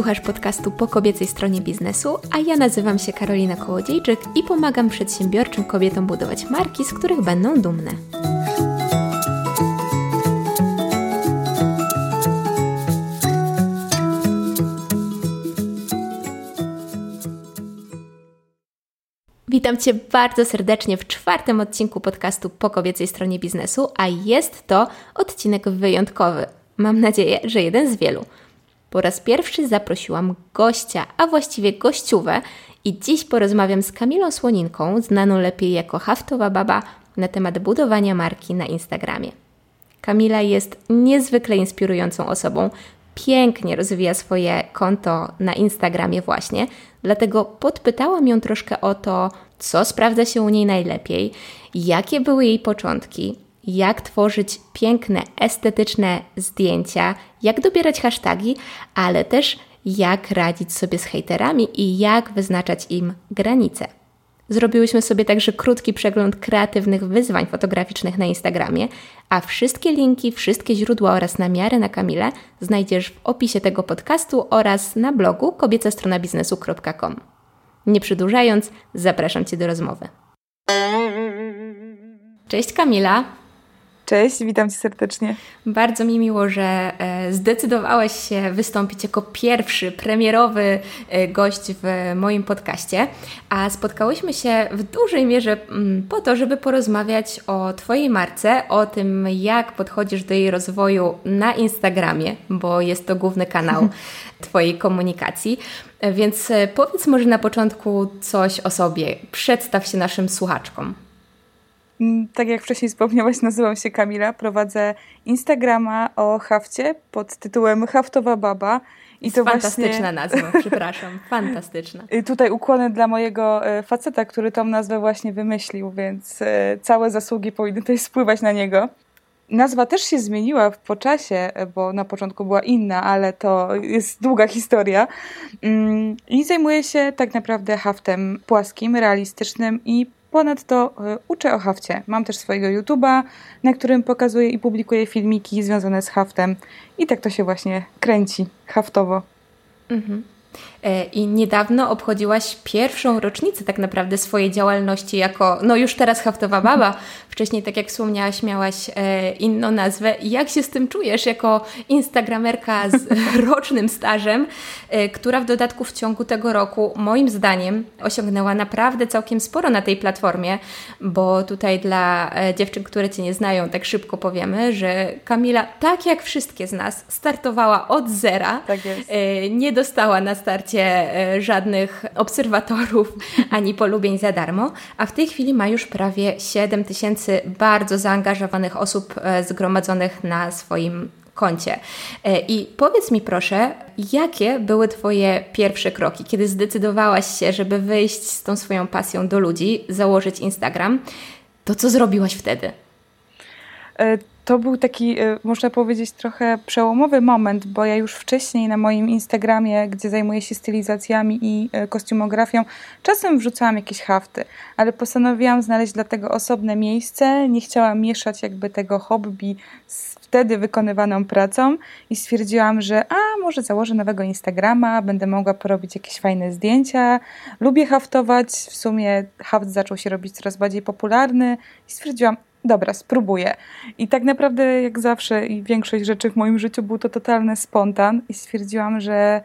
Słuchasz podcastu po kobiecej stronie biznesu, a ja nazywam się Karolina Kołodziejczyk i pomagam przedsiębiorczym kobietom budować marki, z których będą dumne. Witam Cię bardzo serdecznie w czwartym odcinku podcastu po kobiecej stronie biznesu, a jest to odcinek wyjątkowy. Mam nadzieję, że jeden z wielu. Po raz pierwszy zaprosiłam gościa, a właściwie gościówę i dziś porozmawiam z Kamilą Słoninką, znaną lepiej jako Haftowa Baba, na temat budowania marki na Instagramie. Kamila jest niezwykle inspirującą osobą, pięknie rozwija swoje konto na Instagramie właśnie, dlatego podpytałam ją troszkę o to, co sprawdza się u niej najlepiej, jakie były jej początki, jak tworzyć piękne, estetyczne zdjęcia, jak dobierać hasztagi, ale też jak radzić sobie z hejterami i jak wyznaczać im granice. Zrobiłyśmy sobie także krótki przegląd kreatywnych wyzwań fotograficznych na Instagramie, a wszystkie linki, wszystkie źródła oraz namiary na Kamilę znajdziesz w opisie tego podcastu oraz na blogu kobiecastronabiznesu.com. Nie przedłużając, zapraszam Cię do rozmowy. Cześć Kamila. Cześć, witam Cię serdecznie. Bardzo mi miło, że e, zdecydowałaś się wystąpić jako pierwszy premierowy e, gość w moim podcaście, a spotkałyśmy się w dużej mierze mm, po to, żeby porozmawiać o Twojej marce, o tym, jak podchodzisz do jej rozwoju na Instagramie, bo jest to główny kanał Twojej komunikacji. E, więc powiedz może na początku coś o sobie. Przedstaw się naszym słuchaczkom. Mm, tak jak wcześniej wspomniałaś, nazywam się Kamila, prowadzę Instagrama o hafcie pod tytułem Haftowa Baba. I to Fantastyczna właśnie... nazwa, przepraszam, fantastyczna. Tutaj ukłony dla mojego e, faceta, który tą nazwę właśnie wymyślił, więc e, całe zasługi powinny tutaj spływać na niego. Nazwa też się zmieniła po czasie, e, bo na początku była inna, ale to jest długa historia. Mm, I zajmuję się tak naprawdę haftem płaskim, realistycznym i Ponadto e, uczę o hafcie. Mam też swojego YouTube'a, na którym pokazuję i publikuję filmiki związane z haftem. I tak to się właśnie kręci haftowo. Mhm. E, I niedawno obchodziłaś pierwszą rocznicę tak naprawdę swojej działalności jako, no już teraz haftowa baba. Wcześniej, tak jak wspomniałaś, miałaś e, inną nazwę. Jak się z tym czujesz jako instagramerka z rocznym stażem, e, która w dodatku w ciągu tego roku, moim zdaniem, osiągnęła naprawdę całkiem sporo na tej platformie, bo tutaj dla dziewczyn, które Cię nie znają, tak szybko powiemy, że Kamila, tak jak wszystkie z nas, startowała od zera. Tak jest. Nie dostała na starcie E, żadnych obserwatorów ani polubień za darmo, a w tej chwili ma już prawie 7 tysięcy bardzo zaangażowanych osób e, zgromadzonych na swoim koncie. E, I powiedz mi proszę, jakie były Twoje pierwsze kroki, kiedy zdecydowałaś się, żeby wyjść z tą swoją pasją do ludzi, założyć Instagram, to co zrobiłaś wtedy? To był taki, e, można powiedzieć, trochę przełomowy moment, bo ja już wcześniej na moim Instagramie, gdzie zajmuję się stylizacjami i e, kostiumografią, czasem wrzucałam jakieś hafty, ale postanowiłam znaleźć dla tego osobne miejsce. Nie chciałam mieszać jakby tego hobby z wtedy wykonywaną pracą i stwierdziłam, że a może założę nowego Instagrama, będę mogła porobić jakieś fajne zdjęcia. Lubię haftować, w sumie haft zaczął się robić coraz bardziej popularny i stwierdziłam, dobra, spróbuję. I tak naprawdę, jak zawsze i większość rzeczy w moim życiu był to totalny spontan i stwierdziłam, że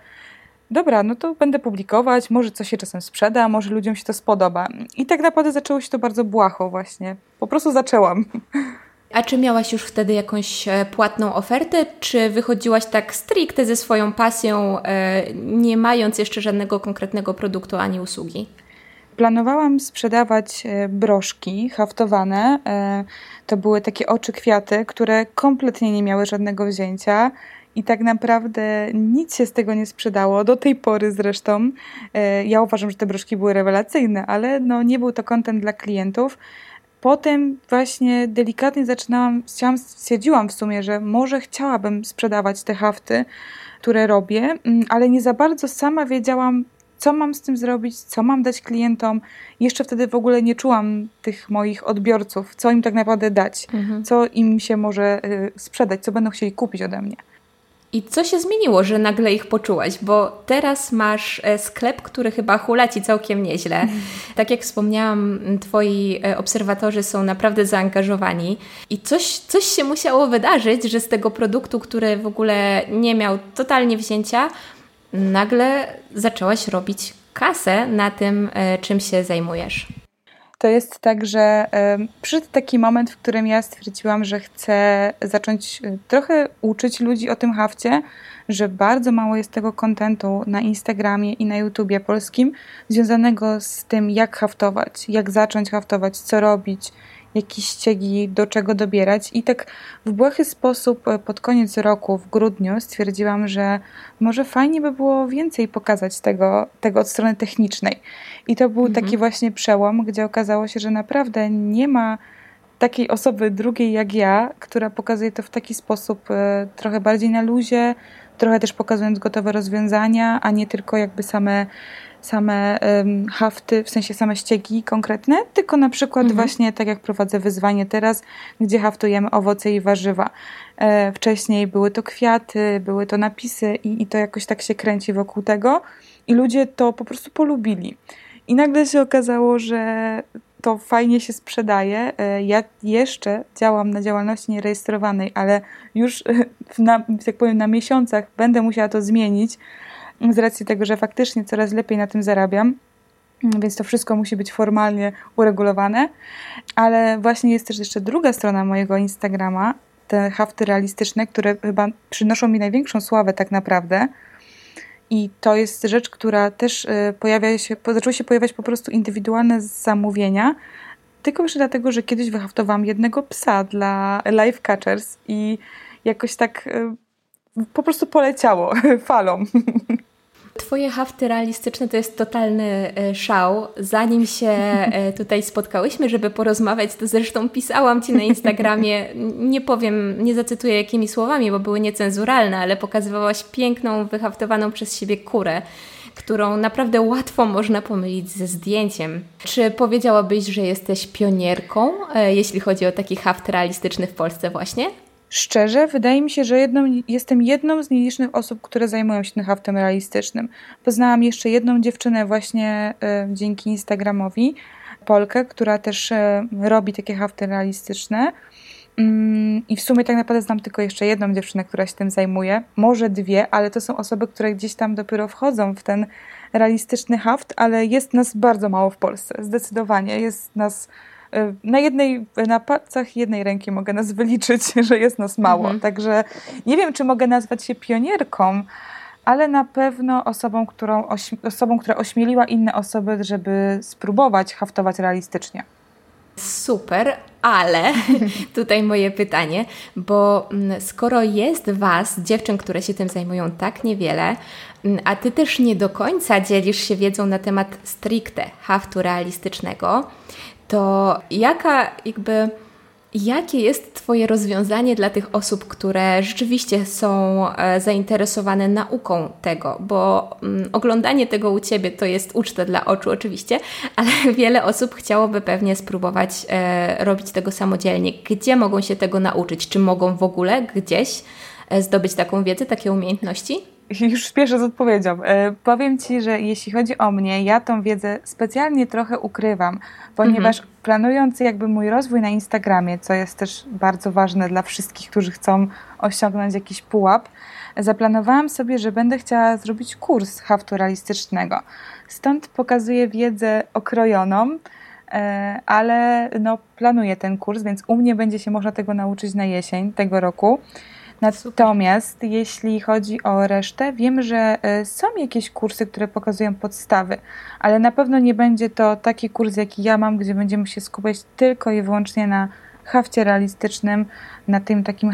dobra, no to będę publikować, może coś się czasem sprzeda, może ludziom się to spodoba. I tak naprawdę zaczęło się to bardzo błaho właśnie. Po prostu zaczęłam. A czy miałaś już wtedy jakąś e, płatną ofertę, czy wychodziłaś tak stricte ze swoją pasją, e, nie mając jeszcze żadnego konkretnego produktu ani usługi? Planowałam sprzedawać e, broszki haftowane. E, to były takie oczy kwiaty, które kompletnie nie miały żadnego wzięcia. I tak naprawdę nic się z tego nie sprzedało, do tej pory zresztą. E, ja uważam, że te broszki były rewelacyjne, ale no, nie był to kontent dla klientów. Potem właśnie delikatnie zaczynałam, chciałam, stwierdziłam w sumie, że może chciałabym sprzedawać te hafty, które robię, mm, ale nie za bardzo sama wiedziałam, co mam z tym zrobić, co mam dać klientom. Jeszcze wtedy w ogóle nie czułam tych moich odbiorców, co im tak naprawdę dać, mhm. co im się może y, sprzedać, co będą chcieli kupić ode mnie. I co się zmieniło, że nagle ich poczułaś? Bo teraz masz e, sklep, który chyba hula Ci całkiem nieźle. Tak jak wspomniałam, Twoi e, obserwatorzy są naprawdę zaangażowani i coś, coś się musiało wydarzyć, że z tego produktu, który w ogóle nie miał totalnie wzięcia, nagle zaczęłaś robić kasę na tym, e, czym się zajmujesz. To jest tak, że przyszedł taki moment, w którym ja stwierdziłam, że chcę zacząć y, trochę uczyć ludzi o tym hafcie, że bardzo mało jest tego kontentu na Instagramie i na YouTubie polskim związanego z tym, jak haftować, jak zacząć haftować, co robić, jakieś ściegi, do czego dobierać. I tak w błahy sposób e, pod koniec roku, w grudniu, stwierdziłam, że może fajnie by było więcej pokazać tego, tego od strony technicznej. I to był mhm. taki właśnie przełom, gdzie okazało się, że naprawdę nie ma takiej osoby drugiej jak ja, która pokazuje to w taki sposób e, trochę bardziej na luzie, trochę też pokazując gotowe rozwiązania, a nie tylko jakby same same hafty, w sensie same ściegi konkretne, tylko na przykład mhm. właśnie tak jak prowadzę wyzwanie teraz, gdzie haftujemy owoce i warzywa. E, wcześniej były to kwiaty, były to napisy i, i to jakoś tak się kręci wokół tego i ludzie to po prostu polubili. I nagle się okazało, że to fajnie się sprzedaje. E, ja jeszcze działam na działalności nierejestrowanej, ale już na, tak powiem, na miesiącach będę musiała to zmienić, z racji tego, że faktycznie coraz lepiej na tym zarabiam. Więc to wszystko musi być formalnie uregulowane. Ale właśnie jest też jeszcze druga strona mojego Instagrama, te hafty realistyczne, które chyba przynoszą mi największą sławę tak naprawdę. I to jest rzecz, która też y, pojawia się, zaczęły się pojawiać po prostu indywidualne zamówienia, tylko już dlatego, że kiedyś wyhaftowałam jednego psa dla Life Catchers i jakoś tak y, po prostu poleciało falą. Twoje hafty realistyczne to jest totalny e, szał. Zanim się e, tutaj spotkałyśmy, żeby porozmawiać, to zresztą pisałam Ci na Instagramie, nie powiem, nie zacytuję jakimi słowami, bo były niecenzuralne, ale pokazywałaś piękną, wyhaftowaną przez siebie kurę którą naprawdę łatwo można pomylić ze zdjęciem. Czy powiedziałabyś, że jesteś pionierką, e, jeśli chodzi o taki haft realistyczny w Polsce właśnie? Szczerze, wydaje mi się, że jedną, jestem jedną z nielicznych osób, które zajmują się tym haftem realistycznym. Poznałam jeszcze jedną dziewczynę właśnie y, dzięki Instagramowi, Polkę, która też y, robi takie hafty realistyczne. Mm, I w sumie tak naprawdę znam tylko jeszcze jedną dziewczynę, która się tym zajmuje. Może dwie, ale to są osoby, które gdzieś tam dopiero wchodzą w ten realistyczny haft, ale jest nas bardzo mało w Polsce. Zdecydowanie jest nas na jednej, na palcach jednej ręki mogę nas wyliczyć, że jest nas mało. Mhm. Także nie wiem, czy mogę nazwać się pionierką, ale na pewno osobą, którą, osobą, która ośmieliła inne osoby, żeby spróbować haftować realistycznie. Super, ale tutaj moje pytanie, bo mm, skoro jest Was, dziewczyn, które się tym zajmują tak niewiele, mm, a Ty też nie do końca dzielisz się wiedzą na temat stricte haftu realistycznego, to jaka jakby Jakie jest Twoje rozwiązanie dla tych osób, które rzeczywiście są e, zainteresowane nauką tego? Bo mm, oglądanie tego u Ciebie to jest uczta dla oczu, oczywiście, ale wiele osób chciałoby pewnie spróbować e, robić tego samodzielnie. Gdzie mogą się tego nauczyć? Czy mogą w ogóle gdzieś e, zdobyć taką wiedzę, takie umiejętności? Już spieszę z odpowiedzią. E, powiem Ci, że jeśli chodzi o mnie, ja tą wiedzę specjalnie trochę ukrywam, ponieważ mhm. planując jakby mój rozwój na Instagramie, co jest też bardzo ważne dla wszystkich, którzy chcą osiągnąć jakiś pułap, zaplanowałam sobie, że będę chciała zrobić kurs haftu realistycznego. Stąd pokazuję wiedzę okrojoną, e, ale no, planuję ten kurs, więc u mnie będzie się można tego nauczyć na jesień tego roku. Natomiast jeśli chodzi o resztę, wiem, że e, są jakieś kursy, które pokazują podstawy, ale na pewno nie będzie to taki kurs, jaki ja mam, gdzie będziemy się skupiać tylko i wyłącznie na hafcie realistycznym, na tym takim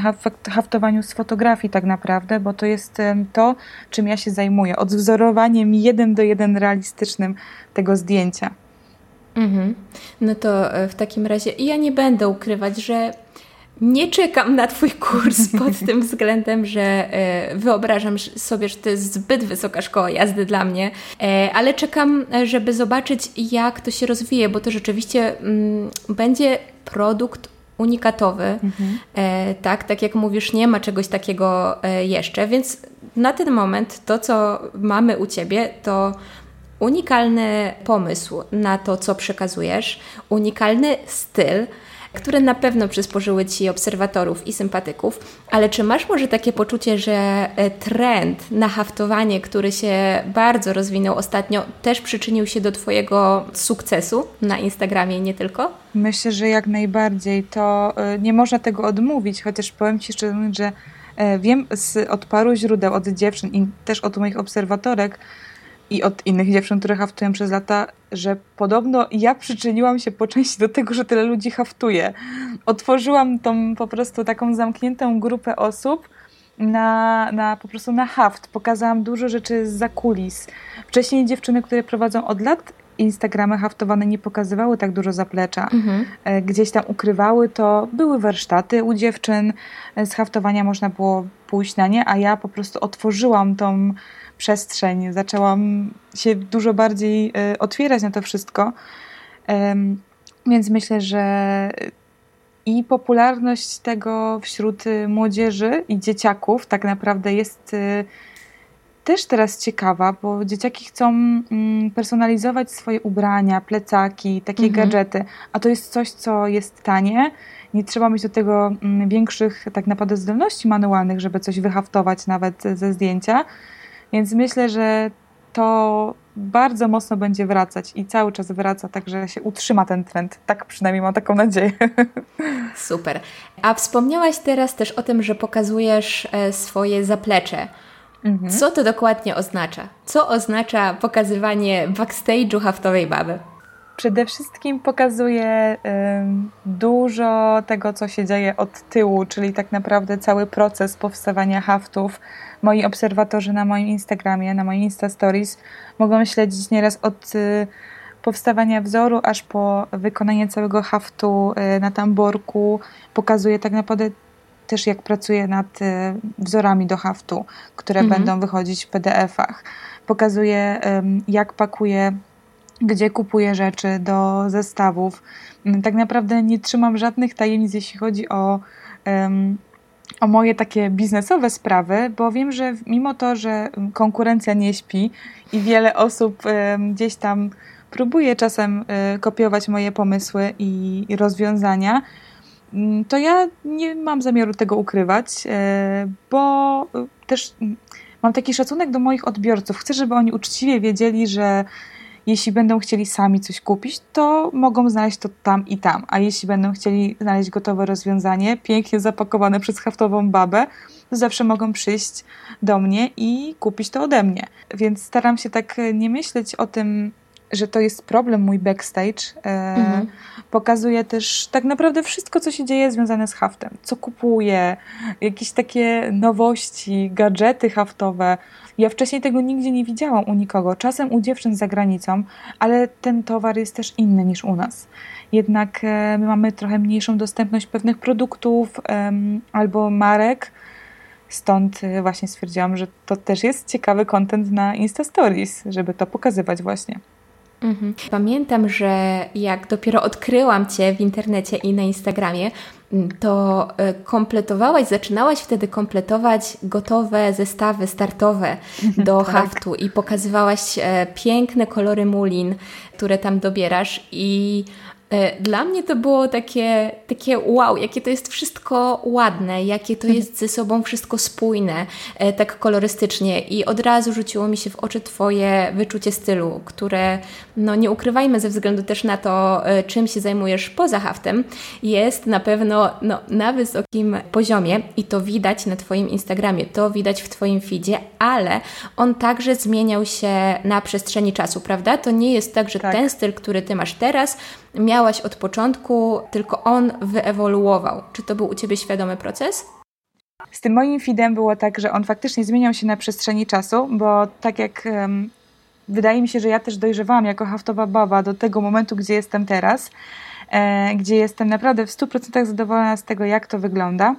haftowaniu z fotografii tak naprawdę, bo to jest to, czym ja się zajmuję, odwzorowaniem jeden do jeden realistycznym tego zdjęcia. Mhm. No to e, w takim razie ja nie będę ukrywać, że nie czekam na Twój kurs pod tym względem, że e, wyobrażam sobie, że to jest zbyt wysoka szkoła jazdy dla mnie, e, ale czekam, żeby zobaczyć, jak to się rozwije, bo to rzeczywiście mm, będzie produkt unikatowy, mhm. e, tak, tak jak mówisz, nie ma czegoś takiego e, jeszcze, więc na ten moment to, co mamy u Ciebie, to unikalny pomysł na to, co przekazujesz, unikalny styl, które na pewno przysporzyły Ci obserwatorów i sympatyków, ale czy masz może takie poczucie, że e, trend na haftowanie, który się bardzo rozwinął ostatnio, też przyczynił się do Twojego sukcesu na Instagramie i nie tylko? Myślę, że jak najbardziej. To e, nie można tego odmówić, chociaż powiem Ci szczerze że e, wiem z, od paru źródeł, od dziewczyn i też od moich obserwatorek, i od innych dziewczyn, które haftują przez lata, że podobno ja przyczyniłam się po części do tego, że tyle ludzi haftuje. Otworzyłam tą po prostu taką zamkniętą grupę osób na, na po prostu na haft. Pokazałam dużo rzeczy z kulis. Wcześniej dziewczyny, które prowadzą od lat Instagramy haftowane nie pokazywały tak dużo zaplecza. Mhm. E, gdzieś tam ukrywały to. Były warsztaty u dziewczyn. E, z haftowania można było pójść na nie, a ja po prostu otworzyłam tą przestrzeń, zaczęłam się dużo bardziej e, otwierać na to wszystko. Więc myślę, że i popularność tego wśród młodzieży i dzieciaków tak naprawdę jest e, też teraz ciekawa, bo dzieciaki chcą mm, personalizować swoje ubrania, plecaki, takie mhm. gadżety, a to jest coś, co jest tanie. Nie trzeba mieć do tego mm, większych tak naprawdę zdolności manualnych, żeby coś wyhaftować nawet ze zdjęcia. Więc myślę, że to bardzo mocno będzie wracać i cały czas wraca, także się utrzyma ten trend. Tak przynajmniej mam taką nadzieję. Super. A wspomniałaś teraz też o tym, że pokazujesz e, swoje zaplecze. Mhm. Co to dokładnie oznacza? Co oznacza pokazywanie backstage'u haftowej baby? Przede wszystkim pokazuje dużo tego, co się dzieje od tyłu, czyli tak naprawdę cały proces powstawania haftów. Moi obserwatorzy na moim Instagramie, na moim Insta Stories mogą śledzić nieraz od y, powstawania wzoru aż po wykonanie całego haftu y, na tamborku. Pokazuje tak naprawdę też jak pracuję nad y, wzorami do haftu, które mhm. będą wychodzić w PDF-ach. Pokazuje jak pakuję gdzie kupuję rzeczy do zestawów. Tak naprawdę nie trzymam żadnych tajemnic, jeśli chodzi o, um, o moje takie biznesowe sprawy, bo wiem, że mimo to, że konkurencja nie śpi i wiele osób gdzieś tam próbuje czasem um, kopiować moje pomysły i, rozwiązania, mm, to ja nie mam zamiaru tego ukrywać, e, bo też mam taki szacunek do moich odbiorców. Chcę, żeby oni uczciwie wiedzieli, że jeśli będą chcieli sami coś kupić, to mogą znaleźć to tam i tam. A jeśli będą chcieli znaleźć gotowe rozwiązanie, pięknie zapakowane przez haftową babę, to zawsze mogą przyjść do mnie i kupić to ode mnie. Więc staram się tak nie myśleć o tym, że to jest problem mój backstage. E, mhm. Pokazuje też tak naprawdę wszystko, co się dzieje związane z haftem. Co kupuję, jakieś takie nowości, gadżety haftowe. Ja wcześniej tego nigdzie nie widziałam u nikogo. Czasem u dziewczyn za granicą, ale ten towar jest też inny niż u nas. Jednak e, my mamy trochę mniejszą dostępność pewnych produktów albo marek. Stąd e, właśnie stwierdziłam, że to też jest ciekawy content na Insta Stories, żeby to pokazywać właśnie. Mhm. Pamiętam, że jak dopiero odkryłam Cię w internecie i na Instagramie, mm, to e, kompletowałaś, zaczynałaś wtedy kompletować gotowe zestawy startowe mhm, do tak. haftu i pokazywałaś e, piękne kolory mulin, które tam dobierasz i dla mnie to było takie, takie wow, jakie to jest wszystko ładne, jakie to jest ze sobą wszystko spójne, e, tak kolorystycznie i od razu rzuciło mi się w oczy Twoje wyczucie stylu, które, no nie ukrywajmy ze względu też na to, e, czym się zajmujesz poza haftem, jest na pewno no, na wysokim poziomie i to widać na Twoim Instagramie, to widać w Twoim feedzie, ale on także zmieniał się na przestrzeni czasu, prawda? To nie jest tak, że tak. ten styl, który Ty masz teraz, miałaś od początku, tylko on wyewoluował. Czy to był u Ciebie świadomy proces? Z tym moim feedem było tak, że on faktycznie zmieniał się na przestrzeni czasu, bo tak jak um, wydaje mi się, że ja też dojrzewałam jako haftowa baba do tego momentu, gdzie jestem teraz, e, gdzie jestem naprawdę w 100% zadowolona z tego, jak to wygląda.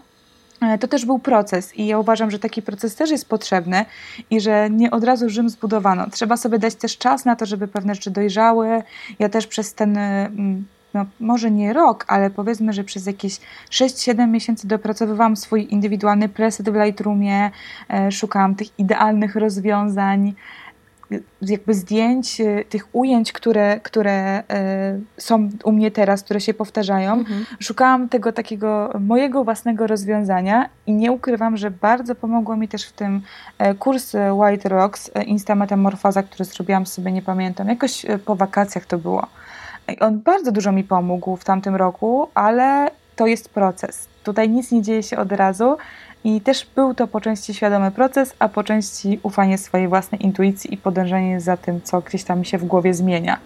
E, to też był proces i ja uważam, że taki proces też jest potrzebny i że nie od razu Rzym zbudowano. Trzeba sobie dać też czas na to, żeby pewne rzeczy dojrzały. Ja też przez ten mm, no, może nie rok, ale powiedzmy, że przez jakieś 6-7 miesięcy dopracowywałam swój indywidualny preset w Lightroomie, e, szukałam tych idealnych rozwiązań, jakby zdjęć, e, tych ujęć, które, które e, są u mnie teraz, które się powtarzają. Mhm. Szukałam tego takiego mojego własnego rozwiązania i nie ukrywam, że bardzo pomogło mi też w tym e, kurs White Rocks, Insta Metamorfoza, który zrobiłam sobie, nie pamiętam, jakoś po wakacjach to było. On bardzo dużo mi pomógł w tamtym roku, ale to jest proces. Tutaj nic nie dzieje się od razu i też był to po części świadomy proces, a po części ufanie swojej własnej intuicji i podążanie za tym, co gdzieś tam się w głowie zmienia.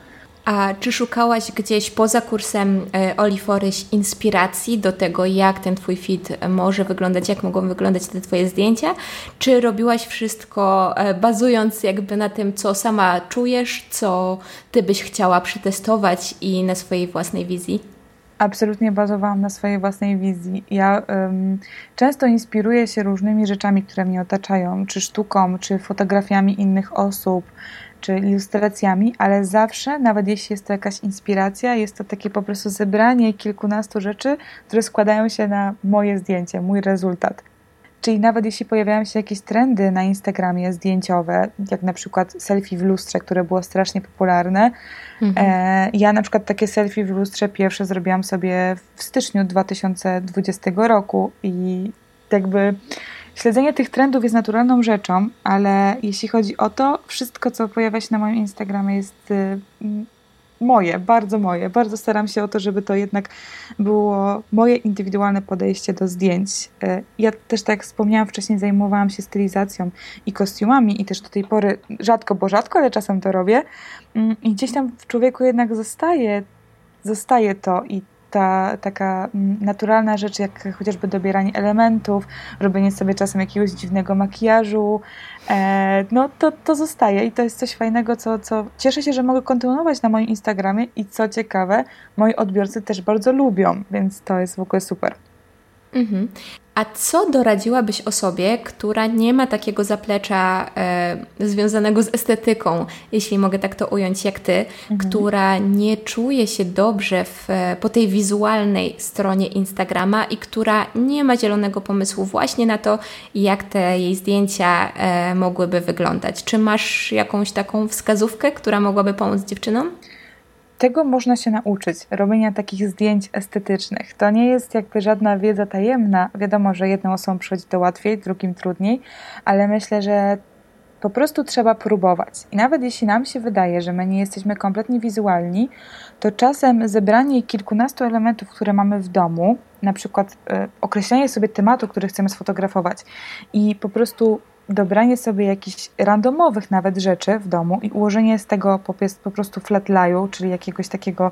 A czy szukałaś gdzieś poza kursem e, Oliforyś inspiracji do tego, jak ten Twój feed może wyglądać, jak mogą wyglądać te Twoje zdjęcia? Czy robiłaś wszystko e, bazując jakby na tym, co sama czujesz, co Ty byś chciała przetestować i na swojej własnej wizji? Absolutnie bazowałam na swojej własnej wizji. Ja um, często inspiruję się różnymi rzeczami, które mnie otaczają, czy sztuką, czy fotografiami innych osób, czy ilustracjami, ale zawsze, nawet jeśli jest to jakaś inspiracja, jest to takie po prostu zebranie kilkunastu rzeczy, które składają się na moje zdjęcie, mój rezultat. Czyli nawet jeśli pojawiają się jakieś trendy na Instagramie zdjęciowe, jak na przykład selfie w lustrze, które było strasznie popularne. Mhm. E, ja na przykład takie selfie w lustrze pierwsze zrobiłam sobie w styczniu 2020 roku i jakby śledzenie tych trendów jest naturalną rzeczą, ale jeśli chodzi o to, wszystko co pojawia się na moim Instagramie jest y, moje, bardzo moje. Bardzo staram się o to, żeby to jednak było moje indywidualne podejście do zdjęć. E, ja też, tak jak wspomniałam wcześniej, zajmowałam się stylizacją i kostiumami i też do tej pory rzadko, bo rzadko, ale czasem to robię. Mm, I gdzieś tam w człowieku jednak zostaje, zostaje to i ta taka mm, naturalna rzecz, jak chociażby dobieranie elementów, robienie sobie czasem jakiegoś dziwnego makijażu, no to, to zostaje i to jest coś fajnego, co, co cieszę się, że mogę kontynuować na moim Instagramie i co ciekawe, moi odbiorcy też bardzo lubią, więc to jest w ogóle super. Mhm. A co doradziłabyś osobie, która nie ma takiego zaplecza e, związanego z estetyką, jeśli mogę tak to ująć, jak ty, mhm. która nie czuje się dobrze w, po tej wizualnej stronie Instagrama i która nie ma zielonego pomysłu właśnie na to, jak te jej zdjęcia e, mogłyby wyglądać? Czy masz jakąś taką wskazówkę, która mogłaby pomóc dziewczynom? Tego można się nauczyć, robienia takich zdjęć estetycznych. To nie jest jakby żadna wiedza tajemna. Wiadomo, że jedną osobom przychodzi to łatwiej, drugim trudniej, ale myślę, że po prostu trzeba próbować. I nawet jeśli nam się wydaje, że my nie jesteśmy kompletnie wizualni, to czasem zebranie kilkunastu elementów, które mamy w domu, na przykład y, określenie sobie tematu, który chcemy sfotografować i po prostu dobranie sobie jakichś randomowych nawet rzeczy w domu i ułożenie z tego po, po prostu flatlayu, czyli jakiegoś takiego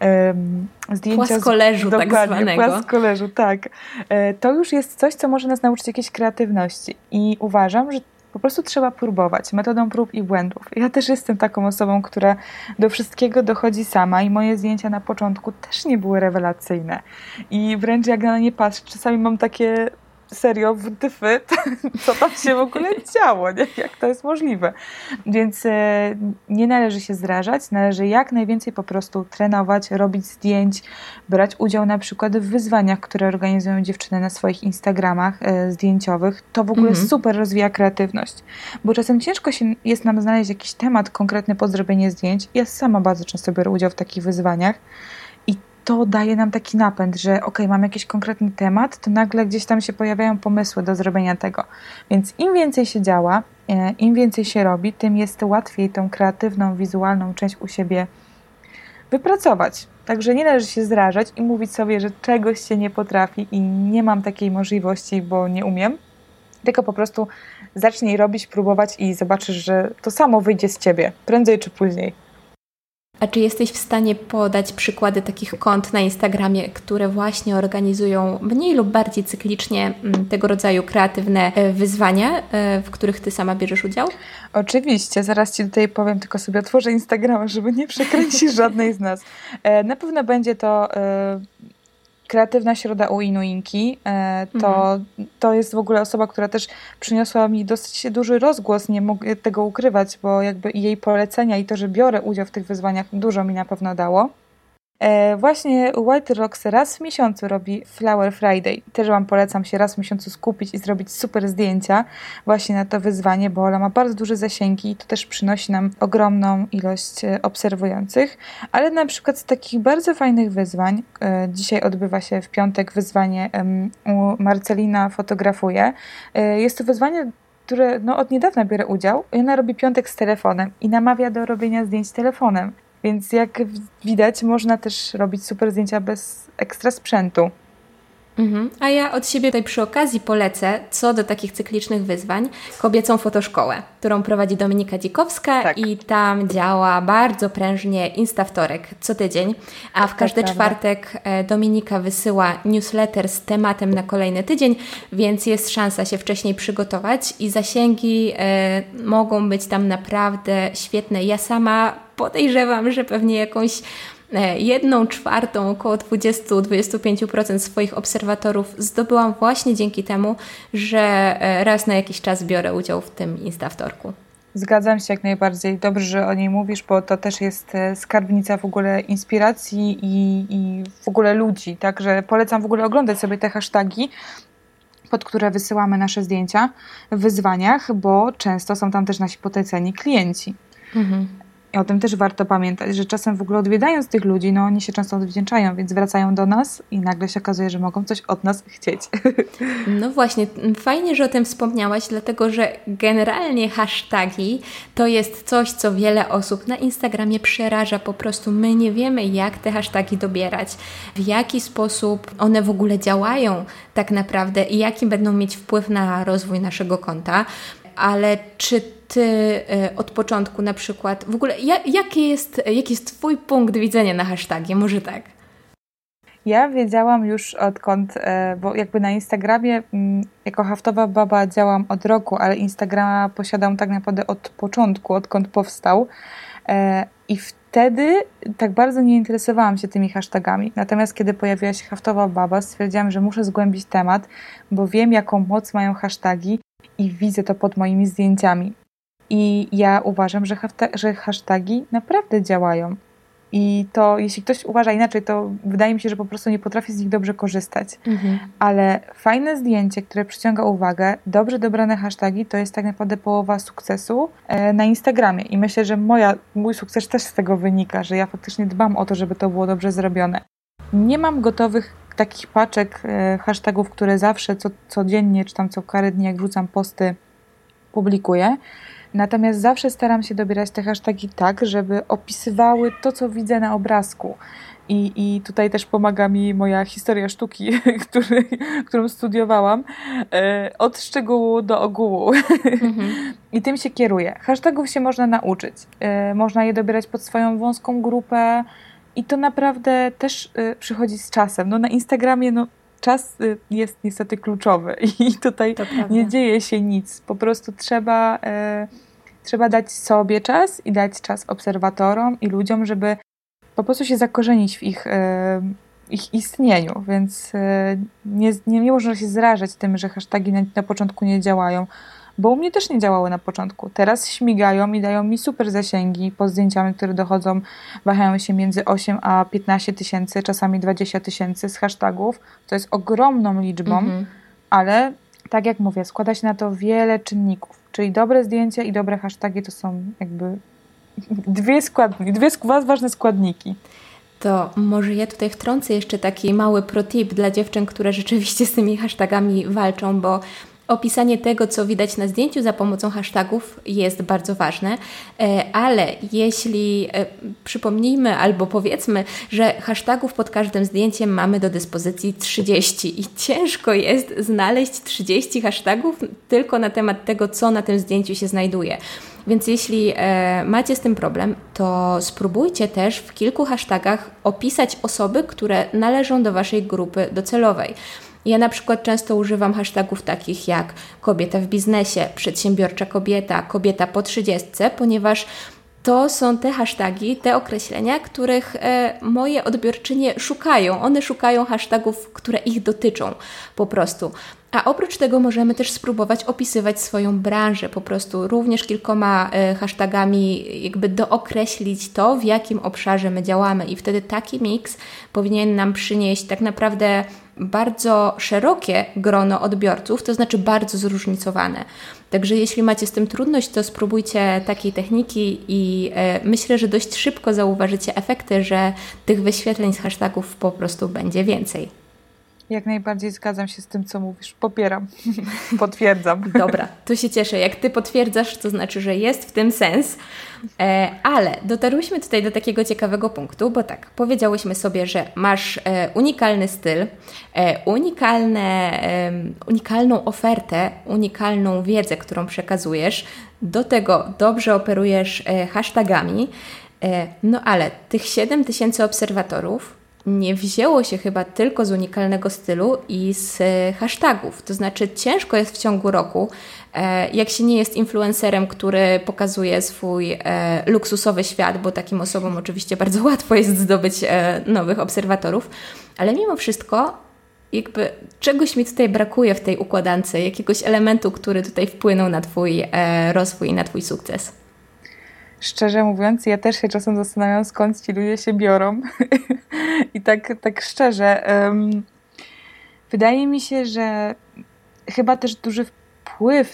um, zdjęcia... Płaskoleżu z, tak zwanego. Płaskoleżu, tak. E, to już jest coś, co może nas nauczyć jakiejś kreatywności i uważam, że po prostu trzeba próbować metodą prób i błędów. Ja też jestem taką osobą, która do wszystkiego dochodzi sama i moje zdjęcia na początku też nie były rewelacyjne. I wręcz jak na nie patrzę, czasami mam takie serio w dyfy, co tam się w ogóle działo, nie? jak to jest możliwe. Więc e, nie należy się zrażać, należy jak najwięcej po prostu trenować, robić zdjęć, brać udział na przykład w wyzwaniach, które organizują dziewczyny na swoich Instagramach e, zdjęciowych. To w ogóle mhm. super rozwija kreatywność, bo czasem ciężko się jest nam znaleźć jakiś temat konkretny pod zrobienie zdjęć. Ja sama bardzo często biorę udział w takich wyzwaniach to daje nam taki napęd, że ok, mam jakiś konkretny temat, to nagle gdzieś tam się pojawiają pomysły do zrobienia tego. Więc im więcej się działa, e, im więcej się robi, tym jest łatwiej tą kreatywną, wizualną część u siebie wypracować. Także nie należy się zrażać i mówić sobie, że czegoś się nie potrafi i nie mam takiej możliwości, bo nie umiem. Tylko po prostu zacznij robić, próbować i zobaczysz, że to samo wyjdzie z ciebie, prędzej czy później. A czy jesteś w stanie podać przykłady takich kont na Instagramie, które właśnie organizują mniej lub bardziej cyklicznie mm, tego rodzaju kreatywne e, wyzwania, e, w których Ty sama bierzesz udział? Oczywiście, zaraz Ci tutaj powiem, tylko sobie otworzę Instagrama, żeby nie przekręcić żadnej z nas. E, na pewno będzie to Kreatywna Środa u Inuinki. E, to, mhm. to jest w ogóle osoba, która też przyniosła mi dosyć duży rozgłos, nie mogę tego ukrywać, bo jakby jej polecenia i to, że biorę udział w tych wyzwaniach dużo mi na pewno dało. E, właśnie White Rocks raz w miesiącu robi Flower Friday. Też Wam polecam się raz w miesiącu skupić i zrobić super zdjęcia właśnie na to wyzwanie, bo Ola ma bardzo duże zasięgi i to też przynosi nam ogromną ilość e, obserwujących. Ale na przykład z takich bardzo fajnych wyzwań, e, dzisiaj odbywa się w piątek wyzwanie u Marcelina Fotografuje. Jest to wyzwanie które no, od niedawna biorę udział. I ona robi piątek z telefonem i namawia do robienia zdjęć telefonem. Więc jak widać, można też robić super zdjęcia bez ekstra sprzętu. Mhm. A ja od siebie tutaj przy okazji polecę, co do takich cyklicznych wyzwań, kobiecą fotoszkołę, którą prowadzi Dominika Dzikowska tak. i tam działa bardzo prężnie Instawtorek co tydzień, a w każdy tak, czwartek e, Dominika wysyła newsletter z tematem na kolejny tydzień, więc jest szansa się wcześniej przygotować i zasięgi e, mogą być tam naprawdę świetne. Ja sama podejrzewam, że pewnie jakąś E, jedną czwartą, około 20-25% swoich obserwatorów zdobyłam właśnie dzięki temu, że e, raz na jakiś czas biorę udział w tym Instawtorku. Zgadzam się jak najbardziej. Dobrze, że o niej mówisz, bo to też jest e, skarbnica w ogóle inspiracji i, i w ogóle ludzi. Także polecam w ogóle oglądać sobie te hasztagi, pod które wysyłamy nasze zdjęcia w wyzwaniach, bo często są tam też nasi potencjalni klienci. Mhm. I o tym też warto pamiętać, że czasem w ogóle odwiedzając tych ludzi, no oni się często odwdzięczają, więc wracają do nas i nagle się okazuje, że mogą coś od nas chcieć. No właśnie, fajnie, że o tym wspomniałaś, dlatego że generalnie hasztagi to jest coś, co wiele osób na Instagramie przeraża. Po prostu my nie wiemy, jak te hasztagi dobierać, w jaki sposób one w ogóle działają tak naprawdę i jaki będą mieć wpływ na rozwój naszego konta. Ale czy ty e, od początku na przykład, w ogóle jaki jest, jaki jest Twój punkt widzenia na hasztagi? Może tak? Ja wiedziałam już odkąd, e, bo jakby na Instagramie mm, jako haftowa baba działam od roku, ale Instagrama posiadam tak naprawdę od początku, odkąd powstał. E, I wtedy tak bardzo nie interesowałam się tymi hashtagami. Natomiast kiedy pojawiła się haftowa baba, stwierdziłam, że muszę zgłębić temat, bo wiem, jaką moc mają hasztagi i widzę to pod moimi zdjęciami. I ja uważam, że, że hasztagi naprawdę działają. I to, jeśli ktoś uważa inaczej, to wydaje mi się, że po prostu nie potrafi z nich dobrze korzystać. Mhm. Ale fajne zdjęcie, które przyciąga uwagę, dobrze dobrane hasztagi, to jest tak naprawdę połowa sukcesu e, na Instagramie. I myślę, że moja, mój sukces też z tego wynika, że ja faktycznie dbam o to, żeby to było dobrze zrobione. Nie mam gotowych takich paczek e, hashtagów, które zawsze co, codziennie, czy tam co parę dni, jak wrzucam posty, publikuję. Natomiast zawsze staram się dobierać te hasztagi tak, żeby opisywały to, co widzę na obrazku. I, I tutaj też pomaga mi moja historia sztuki, który, którą studiowałam, e, od szczegółu do ogółu. Mhm. I tym się kieruję. Hashtagów się można nauczyć. E, można je dobierać pod swoją wąską grupę i to naprawdę też e, przychodzi z czasem. No na Instagramie no, czas y, jest niestety kluczowy i tutaj nie dzieje się nic. Po prostu trzeba, e, trzeba dać sobie czas i dać czas obserwatorom i ludziom, żeby po prostu się zakorzenić w ich, e, ich istnieniu. Więc e, nie, nie, nie można się zrażać tym, że hasztagi na, na początku nie działają bo u mnie też nie działały na początku. Teraz śmigają i dają mi super zasięgi po zdjęciami, które dochodzą, wahają się między 8 a 15 tysięcy, czasami 20 tysięcy z hashtagów. To jest ogromną liczbą, mhm. ale tak jak mówię, składa się na to wiele czynników. Czyli dobre zdjęcia i dobre hasztagi to są jakby dwie składniki, dwie ważne składniki. To może ja tutaj wtrącę jeszcze taki mały protip dla dziewczyn, które rzeczywiście z tymi hashtagami walczą, bo Opisanie tego, co widać na zdjęciu za pomocą hashtagów jest bardzo ważne, e, ale jeśli e, przypomnijmy albo powiedzmy, że hashtagów pod każdym zdjęciem mamy do dyspozycji 30 i ciężko jest znaleźć 30 hashtagów tylko na temat tego, co na tym zdjęciu się znajduje. Więc jeśli e, macie z tym problem, to spróbujcie też w kilku hashtagach opisać osoby, które należą do Waszej grupy docelowej. Ja na przykład często używam hashtagów takich jak kobieta w biznesie, przedsiębiorcza kobieta, kobieta po trzydziestce, ponieważ to są te hasztagi, te określenia, których e, moje odbiorczynie szukają. One szukają hashtagów, które ich dotyczą po prostu. A oprócz tego możemy też spróbować opisywać swoją branżę, po prostu również kilkoma e, hashtagami, jakby dookreślić to, w jakim obszarze my działamy, i wtedy taki miks powinien nam przynieść tak naprawdę bardzo szerokie grono odbiorców, to znaczy bardzo zróżnicowane. Także jeśli macie z tym trudność, to spróbujcie takiej techniki i e, myślę, że dość szybko zauważycie efekty, że tych wyświetleń z hashtagów po prostu będzie więcej. Jak najbardziej zgadzam się z tym, co mówisz. Popieram. Potwierdzam. Dobra, to się cieszę. Jak ty potwierdzasz, to znaczy, że jest w tym sens. E, ale dotarłyśmy tutaj do takiego ciekawego punktu, bo tak, powiedziałyśmy sobie, że masz e, unikalny styl, e, unikalne, unikalną ofertę, unikalną wiedzę, którą przekazujesz. Do tego dobrze operujesz e, hashtagami. E, no ale tych 7 tysięcy obserwatorów nie wzięło się chyba tylko z unikalnego stylu i z e, hashtagów. To znaczy, ciężko jest w ciągu roku, e, jak się nie jest influencerem, który pokazuje swój e, luksusowy świat, bo takim osobom oczywiście bardzo łatwo jest zdobyć nowych obserwatorów, ale mimo wszystko jakby czegoś mi tutaj brakuje w tej układance, jakiegoś elementu, który tutaj wpłynął na Twój rozwój i na Twój sukces szczerze mówiąc, ja też się czasem zastanawiam, skąd ci ludzie się biorą. I tak, tak szczerze, um, wydaje mi się, że chyba też duży wpływ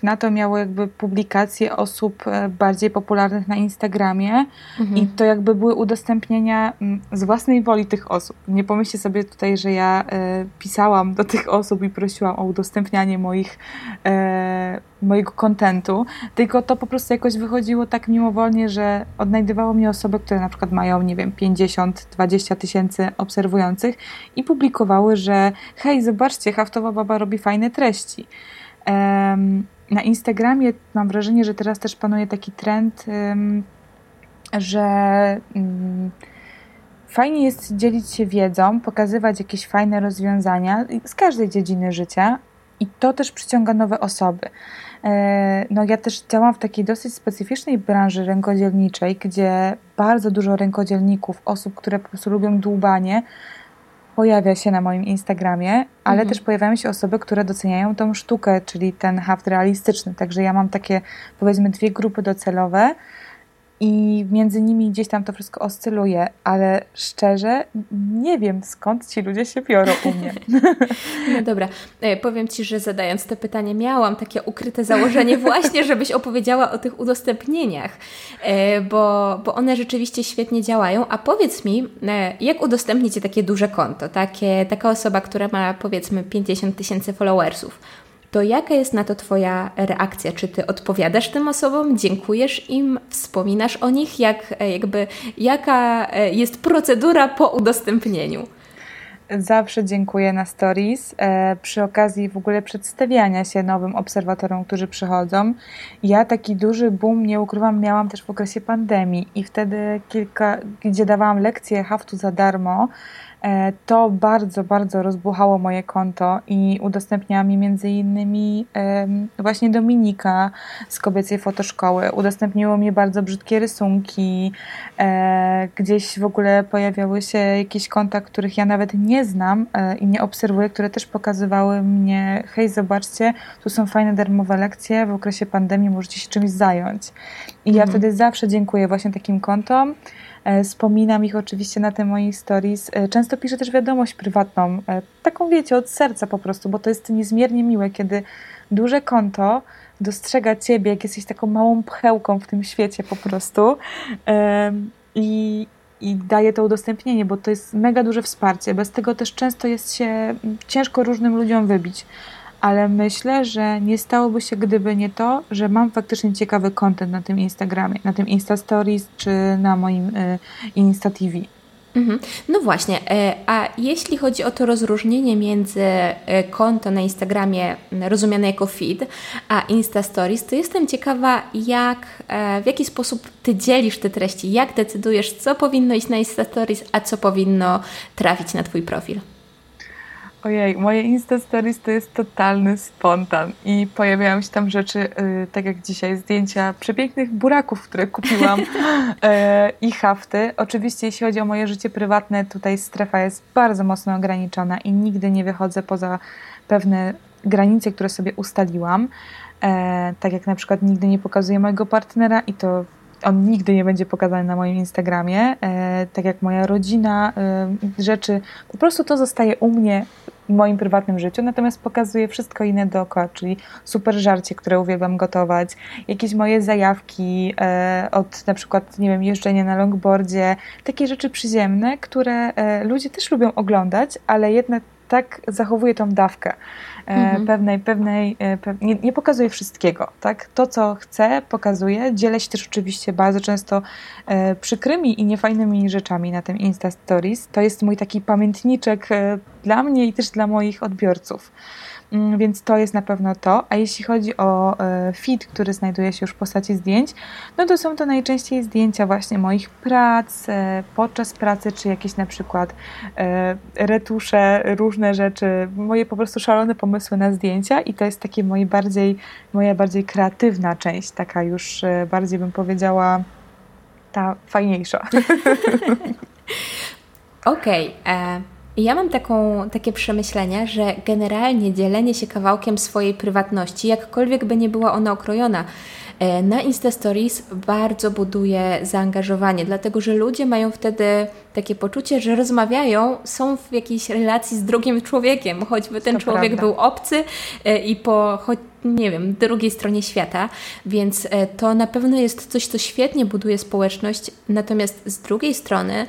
na to miało jakby publikacje osób e, bardziej popularnych na Instagramie mhm. i to jakby były udostępnienia mm, z własnej woli tych osób. Nie pomyślcie sobie tutaj, że ja e, pisałam do tych osób i prosiłam o udostępnianie moich, e, mojego kontentu, tylko to po prostu jakoś wychodziło tak mimowolnie, że odnajdywało mnie osoby, które na przykład mają, nie wiem, 50-20 tysięcy obserwujących i publikowały, że hej, zobaczcie, haftowa baba robi fajne treści. Na Instagramie mam wrażenie, że teraz też panuje taki trend, że mm, fajnie jest dzielić się wiedzą, pokazywać jakieś fajne rozwiązania z każdej dziedziny życia i to też przyciąga nowe osoby. E, no ja też działam w takiej dosyć specyficznej branży rękodzielniczej, gdzie bardzo dużo rękodzielników, osób, które po prostu lubią dłubanie, pojawia się na moim Instagramie, ale mhm. też pojawiają się osoby, które doceniają tą sztukę, czyli ten haft realistyczny. Także ja mam takie, powiedzmy, dwie grupy docelowe i między nimi gdzieś tam to wszystko oscyluje, ale szczerze nie wiem skąd ci ludzie się biorą u mnie. No dobra, e, powiem Ci, że zadając to pytanie miałam takie ukryte założenie właśnie, żebyś opowiedziała o tych udostępnieniach, e, bo, bo one rzeczywiście świetnie działają. A powiedz mi, e, jak udostępnicie takie duże konto, takie, taka osoba, która ma powiedzmy 50 tysięcy followersów, to jaka jest na to Twoja reakcja? Czy Ty odpowiadasz tym osobom, dziękujesz im, wspominasz o nich? Jak, e, jakby, jaka e, jest procedura po udostępnieniu? Zawsze dziękuję na stories. E, przy okazji w ogóle przedstawiania się nowym obserwatorom, którzy przychodzą. Ja taki duży boom, nie ukrywam, miałam też w okresie pandemii i wtedy kilka, gdzie dawałam lekcje haftu za darmo, to bardzo, bardzo rozbuchało moje konto i udostępniała mi między innymi właśnie Dominika z kobiecej fotoszkoły. Udostępniło mi bardzo brzydkie rysunki. E, gdzieś w ogóle pojawiały się jakieś konta, których ja nawet nie znam e, i nie obserwuję, które też pokazywały mnie hej, zobaczcie, tu są fajne darmowe lekcje, w okresie pandemii możecie się czymś zająć. I ja mhm. wtedy zawsze dziękuję właśnie takim kontom. E, wspominam ich oczywiście na te moich stories. E, często piszę też wiadomość prywatną, e, taką wiecie, od serca po prostu, bo to jest niezmiernie miłe, kiedy duże konto dostrzega ciebie, jak jesteś taką małą pchełką w tym świecie po prostu i, i daje to udostępnienie, bo to jest mega duże wsparcie. Bez tego też często jest się ciężko różnym ludziom wybić ale myślę, że nie stałoby się, gdyby nie to, że mam faktycznie ciekawy content na tym Instagramie, na tym Insta Stories czy na moim y, Insta TV. Mhm. No właśnie, e, a jeśli chodzi o to rozróżnienie między e, konto na Instagramie rozumiane jako feed, a Insta Stories, to jestem ciekawa, jak, e, w jaki sposób Ty dzielisz te treści, jak decydujesz, co powinno iść na Insta Stories, a co powinno trafić na Twój profil. Ojej, moje Insta Stories to jest totalny spontan i pojawiają się tam rzeczy, yy, tak jak dzisiaj, zdjęcia przepięknych buraków, które kupiłam yy, i hafty. Oczywiście jeśli chodzi o moje życie prywatne, tutaj strefa jest bardzo mocno ograniczona i nigdy nie wychodzę poza pewne granice, które sobie ustaliłam. Yy, tak jak na przykład nigdy nie pokazuję mojego partnera i to on nigdy nie będzie pokazany na moim Instagramie, e, tak jak moja rodzina, e, rzeczy, po prostu to zostaje u mnie w moim prywatnym życiu, natomiast pokazuję wszystko inne dookoła, czyli super żarcie, które uwielbiam gotować, jakieś moje zajawki e, od na przykład, nie wiem, jeżdżenia na longboardzie, takie rzeczy przyziemne, które ludzie też lubią oglądać, ale jednak tak zachowuję tą dawkę. E, mhm. pewnej, pewnej e, nie, nie pokazuję wszystkiego, tak? To, co chcę, pokazuję. Dzielę się też oczywiście bardzo często e, przykrymi i niefajnymi rzeczami na tym Insta Stories. To jest mój taki pamiętniczek dla mnie i też dla moich odbiorców. Mm, więc to jest na pewno to. A jeśli chodzi o e, feed, który znajduje się już w postaci zdjęć, no to są to najczęściej zdjęcia właśnie moich prac, e, podczas pracy, czy jakieś na przykład e, retusze, różne rzeczy, moje po prostu szalone pomysły na zdjęcia i to jest takie moje bardziej, moja bardziej kreatywna część, taka już bardziej bym powiedziała ta fajniejsza. Okej. Okay. Ja mam taką, takie przemyślenia, że generalnie dzielenie się kawałkiem swojej prywatności, jakkolwiek by nie była ona okrojona, e, na Insta Stories bardzo buduje zaangażowanie, dlatego że ludzie mają wtedy takie poczucie, że rozmawiają, są w jakiejś relacji z drugim człowiekiem, choćby ten to człowiek prawda. był obcy e, i po choć nie wiem, drugiej stronie świata, więc e, to na pewno jest coś, co świetnie buduje społeczność, natomiast z drugiej strony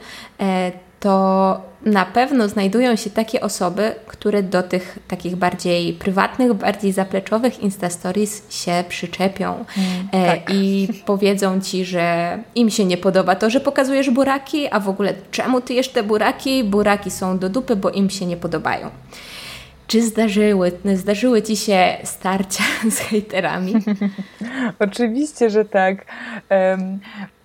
to na pewno znajdują się takie osoby, które do tych takich bardziej prywatnych, bardziej zapleczowych Insta Stories się przyczepią mm, e, tak. i powiedzą ci, że im się nie podoba to, że pokazujesz buraki, a w ogóle czemu ty jesz te buraki? Buraki są do dupy, bo im się nie podobają. Czy zdarzyły, zdarzyły Ci się starcia z hejterami? Oczywiście, że tak. Um,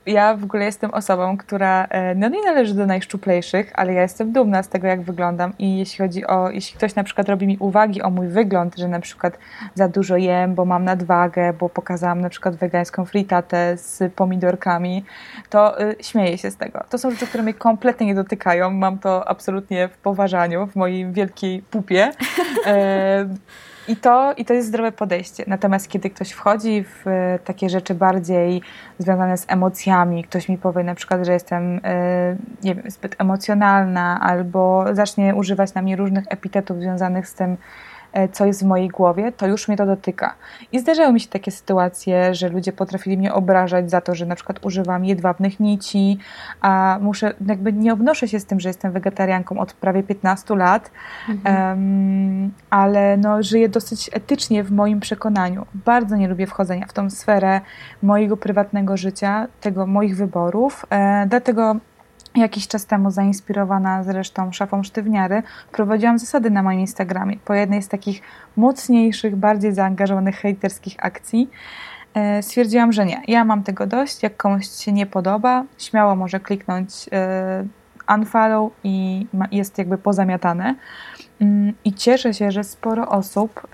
ja w ogóle jestem osobą, która e, no nie należy do najszczuplejszych, ale ja jestem dumna z tego, jak wyglądam i jeśli chodzi o, jeśli ktoś na przykład robi mi uwagi o mój wygląd, że na przykład za dużo jem, bo mam nadwagę, bo pokazałam na przykład wegańską fritatę z pomidorkami, to y, śmieję się z tego. To są rzeczy, które mnie kompletnie nie dotykają, mam to absolutnie w poważaniu, w mojej wielkiej pupie. I to, I to jest zdrowe podejście. Natomiast kiedy ktoś wchodzi w e, takie rzeczy bardziej związane z emocjami, ktoś mi powie na przykład, że jestem e, nie wiem, zbyt emocjonalna, albo zacznie używać na mnie różnych epitetów związanych z tym, co jest w mojej głowie, to już mnie to dotyka. I zdarzały mi się takie sytuacje, że ludzie potrafili mnie obrażać za to, że na przykład używam jedwabnych nici, a muszę, jakby nie obnoszę się z tym, że jestem wegetarianką od prawie 15 lat, mhm. um, ale no, żyję dosyć etycznie w moim przekonaniu. Bardzo nie lubię wchodzenia w tą sferę mojego prywatnego życia, tego moich wyborów, e, dlatego jakiś czas temu, zainspirowana zresztą szafą sztywniary, prowadziłam zasady na moim Instagramie. Po jednej z takich mocniejszych, bardziej zaangażowanych hejterskich akcji e, stwierdziłam, że nie. Ja mam tego dość. Jak komuś się nie podoba, śmiało może kliknąć e, unfollow i jest jakby pozamiatane. Mm, I cieszę się, że sporo osób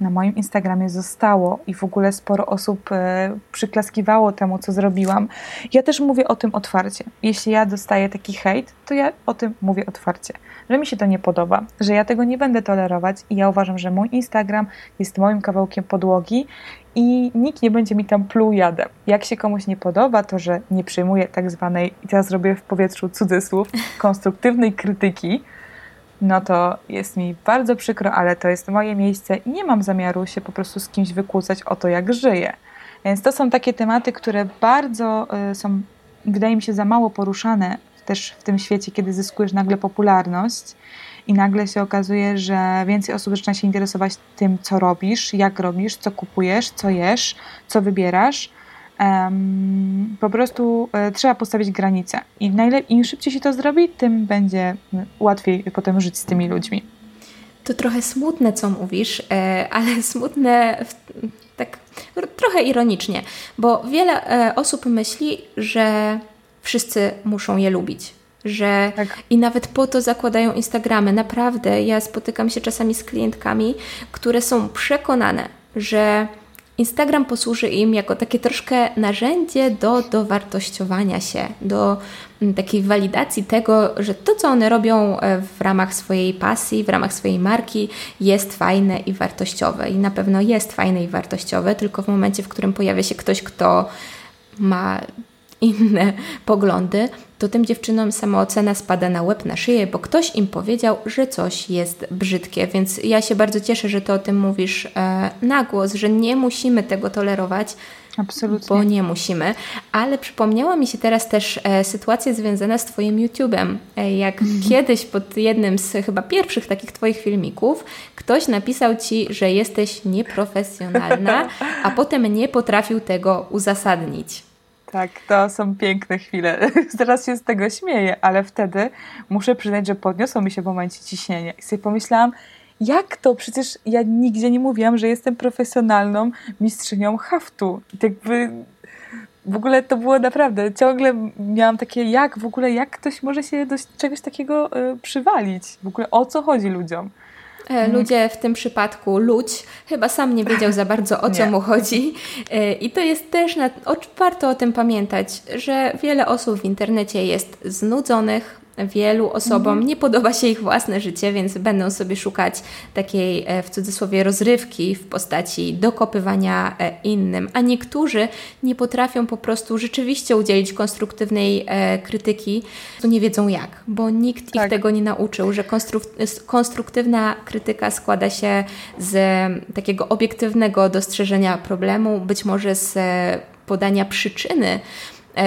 na moim Instagramie zostało i w ogóle sporo osób e, przyklaskiwało temu, co zrobiłam. Ja też mówię o tym otwarcie. Jeśli ja dostaję taki hejt, to ja o tym mówię otwarcie, że mi się to nie podoba, że ja tego nie będę tolerować i ja uważam, że mój Instagram jest moim kawałkiem podłogi i nikt nie będzie mi tam pluł jadem. Jak się komuś nie podoba, to że nie przyjmuję tak zwanej, i teraz zrobię w powietrzu cudzysłów, konstruktywnej krytyki, no to jest mi bardzo przykro, ale to jest moje miejsce i nie mam zamiaru się po prostu z kimś wykłócać o to, jak żyję. Więc to są takie tematy, które bardzo y, są, wydaje mi się, za mało poruszane też w tym świecie, kiedy zyskujesz nagle popularność i nagle się okazuje, że więcej osób zaczyna się interesować tym, co robisz, jak robisz, co kupujesz, co jesz, co wybierasz po prostu e, trzeba postawić granice. I im szybciej się to zrobi, tym będzie łatwiej potem żyć z tymi ludźmi. To trochę smutne, co mówisz, e, ale smutne tak trochę ironicznie, bo wiele e, osób myśli, że wszyscy muszą je lubić. że tak. i nawet po to zakładają Instagramy. Naprawdę, ja spotykam się czasami z klientkami, które są przekonane, że Instagram posłuży im jako takie troszkę narzędzie do dowartościowania się, do mm, takiej walidacji tego, że to, co one robią e, w ramach swojej pasji, w ramach swojej marki, jest fajne i wartościowe. I na pewno jest fajne i wartościowe, tylko w momencie, w którym pojawia się ktoś, kto ma inne poglądy, to tym dziewczynom samoocena spada na łeb, na szyję, bo ktoś im powiedział, że coś jest brzydkie. Więc ja się bardzo cieszę, że ty o tym mówisz e, na głos, że nie musimy tego tolerować. Absolutnie. Bo nie musimy. Ale przypomniała mi się teraz też e, sytuacja związana z Twoim YouTube'em. E, jak mm. kiedyś pod jednym z chyba pierwszych takich Twoich filmików ktoś napisał Ci, że jesteś nieprofesjonalna, a potem nie potrafił tego uzasadnić. Tak, to są piękne chwile. Teraz się z tego śmieję, ale wtedy muszę przyznać, że podniosło mi się w momencie ciśnienie. I sobie pomyślałam, jak to? Przecież ja nigdzie nie mówiłam, że jestem profesjonalną mistrzynią haftu. I tak jakby w ogóle to było naprawdę, ciągle miałam takie, jak w ogóle, jak ktoś może się do czegoś takiego y, przywalić? W ogóle o co chodzi ludziom? E, mhm. Ludzie w tym przypadku, ludź, chyba sam nie wiedział za bardzo o co mu chodzi. E, I to jest też, na, warto o tym pamiętać, że wiele osób w internecie jest znudzonych, Wielu osobom mhm. nie podoba się ich własne życie, więc będą sobie szukać takiej e, w cudzysłowie rozrywki w postaci dokopywania e, innym, a niektórzy nie potrafią po prostu rzeczywiście udzielić konstruktywnej e, krytyki, to nie wiedzą jak, bo nikt tak. ich tego nie nauczył, że konstruktywna krytyka składa się z takiego obiektywnego dostrzeżenia problemu, być może z podania przyczyny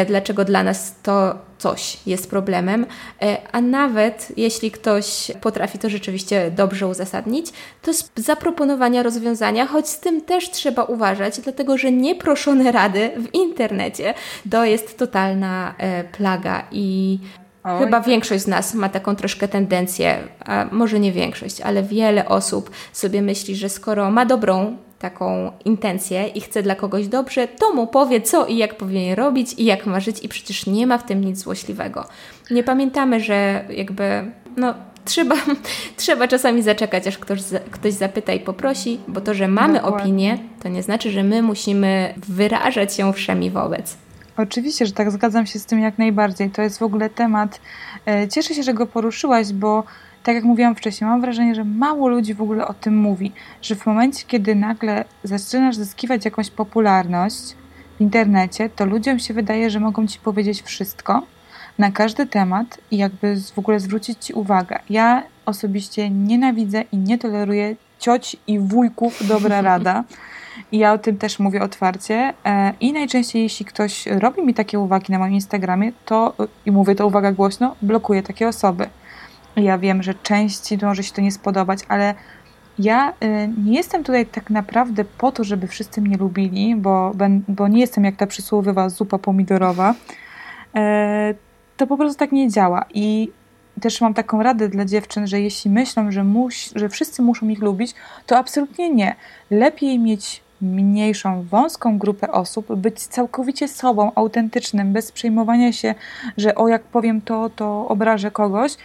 dlaczego dla nas to coś jest problemem, e, a nawet jeśli ktoś potrafi to rzeczywiście dobrze uzasadnić, to z zaproponowania rozwiązania, choć z tym też trzeba uważać, dlatego że nieproszone rady w internecie to jest totalna e, plaga i Oj. Chyba większość z nas ma taką troszkę tendencję, a może nie większość, ale wiele osób sobie myśli, że skoro ma dobrą taką intencję i chce dla kogoś dobrze, to mu powie, co i jak powinien robić i jak ma żyć, i przecież nie ma w tym nic złośliwego. Nie pamiętamy, że jakby, no, trzeba, trzeba czasami zaczekać, aż ktoś, ktoś zapyta i poprosi, bo to, że mamy Dokładnie. opinię, to nie znaczy, że my musimy wyrażać się wszemi wobec. Oczywiście, że tak, zgadzam się z tym jak najbardziej. To jest w ogóle temat. E, cieszę się, że go poruszyłaś, bo tak jak mówiłam wcześniej, mam wrażenie, że mało ludzi w ogóle o tym mówi, że w momencie, kiedy nagle zaczynasz zyskiwać jakąś popularność w internecie, to ludziom się wydaje, że mogą ci powiedzieć wszystko na każdy temat i jakby w ogóle zwrócić ci uwagę. Ja osobiście nienawidzę i nie toleruję cioć i wujków, dobra rada. I ja o tym też mówię otwarcie. E, I najczęściej, jeśli ktoś robi mi takie uwagi na moim Instagramie, to i mówię to uwaga głośno, blokuję takie osoby. Ja wiem, że części może się to nie spodobać, ale ja y, nie jestem tutaj tak naprawdę po to, żeby wszyscy mnie lubili, bo, bo nie jestem jak ta przysłowiowa zupa pomidorowa. E, to po prostu tak nie działa. I też mam taką radę dla dziewczyn, że jeśli myślą, że, muś, że wszyscy muszą ich lubić, to absolutnie nie. Lepiej mieć mniejszą, wąską grupę osób, być całkowicie sobą, autentycznym, bez przejmowania się, że o jak powiem to, to obrażę kogoś,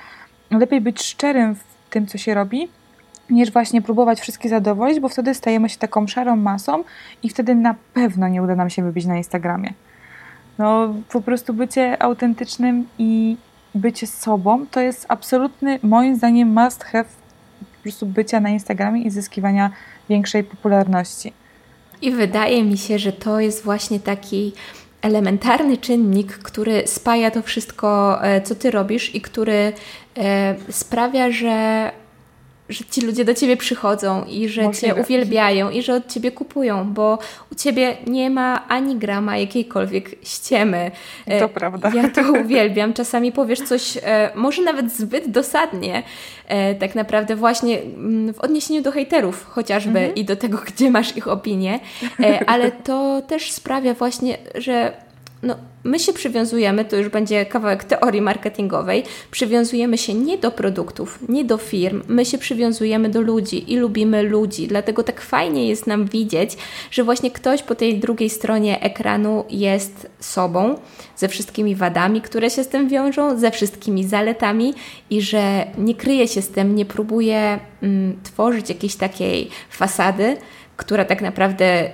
lepiej być szczerym w tym, co się robi, niż właśnie próbować wszystkie zadowolić, bo wtedy stajemy się taką szarą masą i wtedy na pewno nie uda nam się wybić na Instagramie. No, po prostu bycie autentycznym i bycie sobą to jest absolutny, moim zdaniem, must have po prostu bycia na Instagramie i zyskiwania większej popularności. I wydaje mi się, że to jest właśnie taki elementarny czynnik, który spaja to wszystko, e, co ty robisz i który e, sprawia, że że ci ludzie do ciebie przychodzą i że Możliwe. cię uwielbiają i że od ciebie kupują, bo u ciebie nie ma ani grama jakiejkolwiek ściemy. To e, prawda. Ja to uwielbiam. Czasami powiesz coś, e, może nawet zbyt dosadnie, e, tak naprawdę właśnie mm, w odniesieniu do hejterów chociażby mhm. i do tego, gdzie masz ich opinię, ale to też sprawia właśnie, że no, my się przywiązujemy, to już będzie kawałek teorii marketingowej, przywiązujemy się nie do produktów, nie do firm, my się przywiązujemy do ludzi i lubimy ludzi. Dlatego tak fajnie jest nam widzieć, że właśnie ktoś po tej drugiej stronie ekranu jest sobą, ze wszystkimi wadami, które się z tym wiążą, ze wszystkimi zaletami i że nie kryje się z tym, nie próbuje mm, tworzyć jakiejś takiej fasady, która tak naprawdę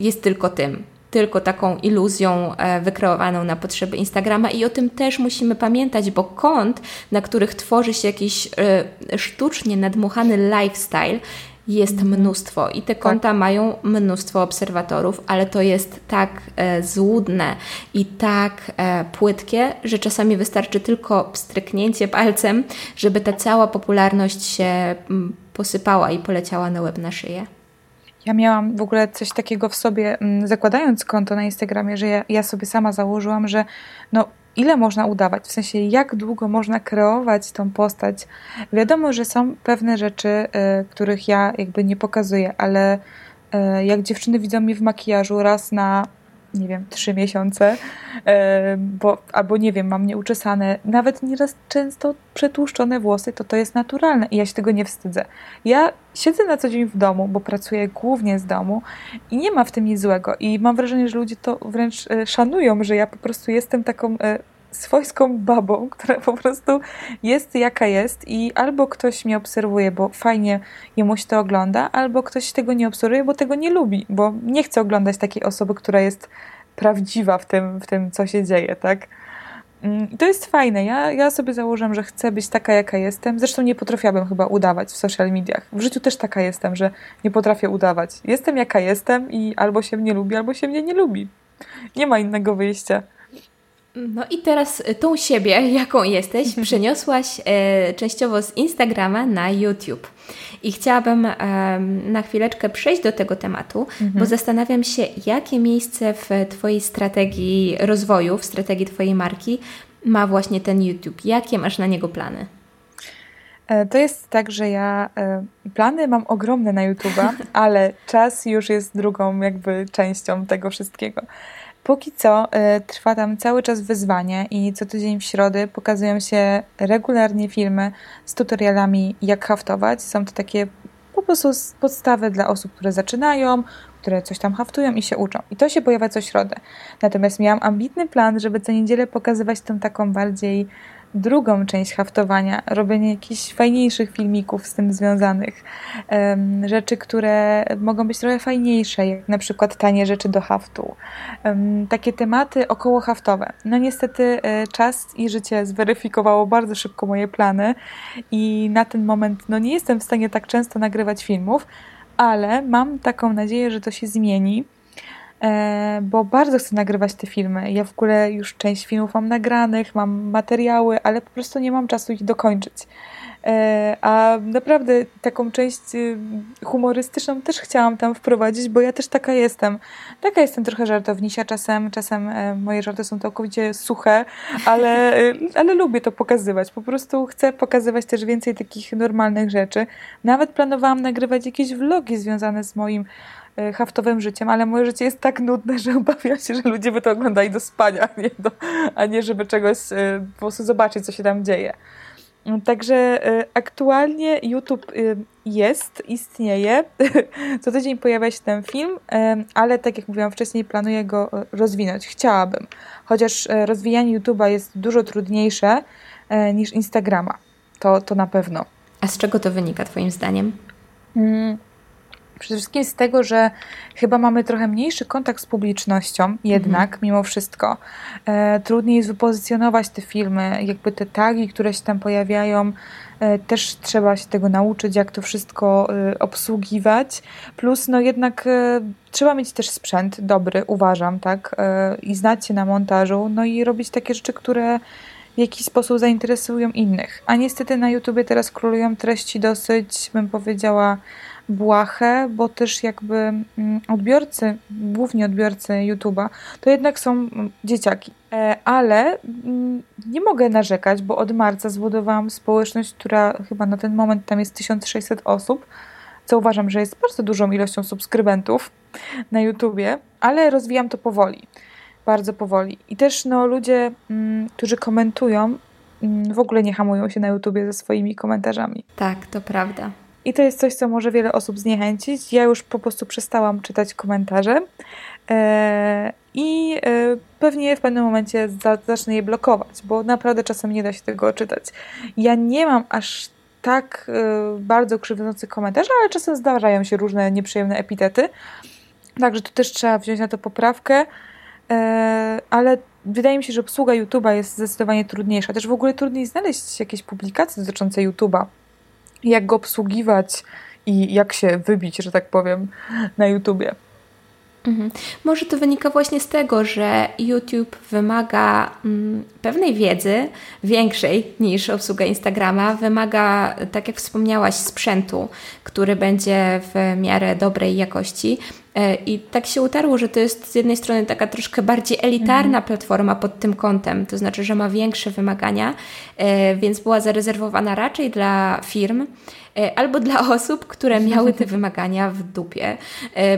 jest tylko tym tylko taką iluzją e, wykreowaną na potrzeby Instagrama i o tym też musimy pamiętać, bo kont, na których tworzy się jakiś e, sztucznie nadmuchany lifestyle, jest mhm. mnóstwo i te tak. konta tak. mają mnóstwo obserwatorów, ale to jest tak e, złudne i tak e, płytkie, że czasami wystarczy tylko stryknięcie palcem, żeby ta cała popularność się m, mm, posypała i poleciała na łeb na szyję. Ja miałam w ogóle coś takiego w sobie, mm, zakładając konto na Instagramie, że ja, ja sobie sama założyłam, że no ile można udawać, w sensie jak długo można kreować tą postać. Wiadomo, że są pewne rzeczy, y, których ja jakby nie pokazuję, ale y, jak dziewczyny widzą mnie w makijażu raz na nie wiem, trzy miesiące, bo, albo nie wiem, mam nieuczesane, nawet nieraz często przetłuszczone włosy, to to jest naturalne i ja się tego nie wstydzę. Ja siedzę na co dzień w domu, bo pracuję głównie z domu i nie ma w tym nic złego i mam wrażenie, że ludzie to wręcz e, szanują, że ja po prostu jestem taką e, swojską babą, która po prostu jest jaka jest i albo ktoś mnie obserwuje, bo fajnie jemu się to ogląda, albo ktoś tego nie obserwuje, bo tego nie lubi, bo nie chce oglądać takiej osoby, która jest prawdziwa w tym, w tym co się dzieje, tak? Mm, I to jest fajne. Ja, ja sobie założyłam, że chcę być taka, jaka jestem. Zresztą nie potrafiłabym chyba udawać w social mediach. W życiu też taka jestem, że nie potrafię udawać. Jestem, jaka jestem i albo się mnie lubi, albo się mnie nie lubi. Nie ma innego wyjścia. No i teraz tą siebie, jaką jesteś, przeniosłaś e, częściowo z Instagrama na YouTube. I chciałabym e, na chwileczkę przejść do tego tematu, mhm. bo zastanawiam się, jakie miejsce w Twojej strategii rozwoju, w strategii Twojej marki ma właśnie ten YouTube. Jakie masz na niego plany? E, to jest tak, że ja e, plany mam ogromne na YouTube'a, ale czas już jest drugą jakby częścią tego wszystkiego. Póki co y, trwa tam cały czas wyzwanie i co tydzień w środę pokazują się regularnie filmy z tutorialami jak haftować. Są to takie po prostu podstawy dla osób, które zaczynają, które coś tam haftują i się uczą. I to się pojawia co środę. Natomiast miałam ambitny plan, żeby co niedzielę pokazywać tą taką bardziej drugą część haftowania, robienie jakichś fajniejszych filmików z tym związanych. Rzeczy, które mogą być trochę fajniejsze, jak na przykład tanie rzeczy do haftu. Takie tematy około haftowe. No niestety e, czas i życie zweryfikowało bardzo szybko moje plany i na ten moment no nie jestem w stanie tak często nagrywać filmów, ale mam taką nadzieję, że to się zmieni bo bardzo chcę nagrywać te filmy. Ja w ogóle już część filmów mam nagranych, mam materiały, ale po prostu nie mam czasu ich dokończyć. E, a naprawdę taką część y, humorystyczną też chciałam tam wprowadzić, bo ja też taka jestem. Taka jestem trochę żartownisia czasem, czasem e, moje żarty są całkowicie suche, ale, y, ale lubię to pokazywać. Po prostu chcę pokazywać też więcej takich normalnych rzeczy. Nawet planowałam nagrywać jakieś vlogi związane z moim E, haftowym życiem, ale moje życie jest tak nudne, że obawiam się, że ludzie by to oglądali do spania, a nie, do, a nie żeby czegoś e, po prostu zobaczyć, co się tam dzieje. Także e, aktualnie YouTube jest, istnieje. Co tydzień pojawia się ten film, ale tak jak mówiłam wcześniej, planuję go rozwinąć. Chciałabym. Chociaż rozwijanie YouTube'a jest dużo trudniejsze niż Instagrama. To, to na pewno. A z czego to wynika, Twoim zdaniem? Mm, Przede wszystkim z tego, że chyba mamy trochę mniejszy kontakt z publicznością, jednak mhm. mimo wszystko. E, trudniej jest wypozycjonować te filmy, jakby te tagi, które się tam pojawiają, e, też trzeba się tego nauczyć, jak to wszystko e, obsługiwać. Plus, no jednak e, trzeba mieć też sprzęt dobry, uważam, tak, e, i znać się na montażu, no i robić takie rzeczy, które w jakiś sposób zainteresują innych. A niestety na YouTubie teraz królują treści dosyć, bym powiedziała, błahe, bo też jakby mm, odbiorcy, głównie odbiorcy YouTube'a, to jednak są mm, dzieciaki. E, ale mm, nie mogę narzekać, bo od marca zbudowałam społeczność, która chyba na ten moment tam jest 1600 osób, co uważam, że jest bardzo dużą ilością subskrybentów na YouTubie, ale rozwijam to powoli. bardzo powoli. I też no, ludzie, którzy komentują, w ogóle nie hamują się na YouTubie ze swoimi komentarzami. Tak, to prawda. I to jest coś, co może wiele osób zniechęcić. Ja już po prostu przestałam czytać komentarze e, i e, pewnie w pewnym momencie za, zacznę je blokować, bo naprawdę czasem nie da się tego czytać. Ja nie mam aż tak e, bardzo krzywdzących komentarzy, ale czasem zdarzają się różne nieprzyjemne epitety. Także tu też trzeba wziąć na to poprawkę. Ale wydaje mi się, że obsługa YouTube'a jest zdecydowanie trudniejsza. Też w ogóle trudniej znaleźć jakieś publikacje dotyczące YouTube'a. Jak go obsługiwać i jak się wybić, że tak powiem, na YouTubie. Mhm. Może to wynika właśnie z tego, że YouTube wymaga mm, pewnej wiedzy, większej niż obsługa Instagrama. Wymaga, tak jak wspomniałaś, sprzętu, który będzie w miarę dobrej jakości. E, I tak się utarło, że to jest z jednej strony taka troszkę bardziej elitarna mhm. platforma pod tym kątem, to znaczy, że ma większe wymagania, e, więc była zarezerwowana raczej dla firm e, albo dla osób, które miały te wymagania w dupie,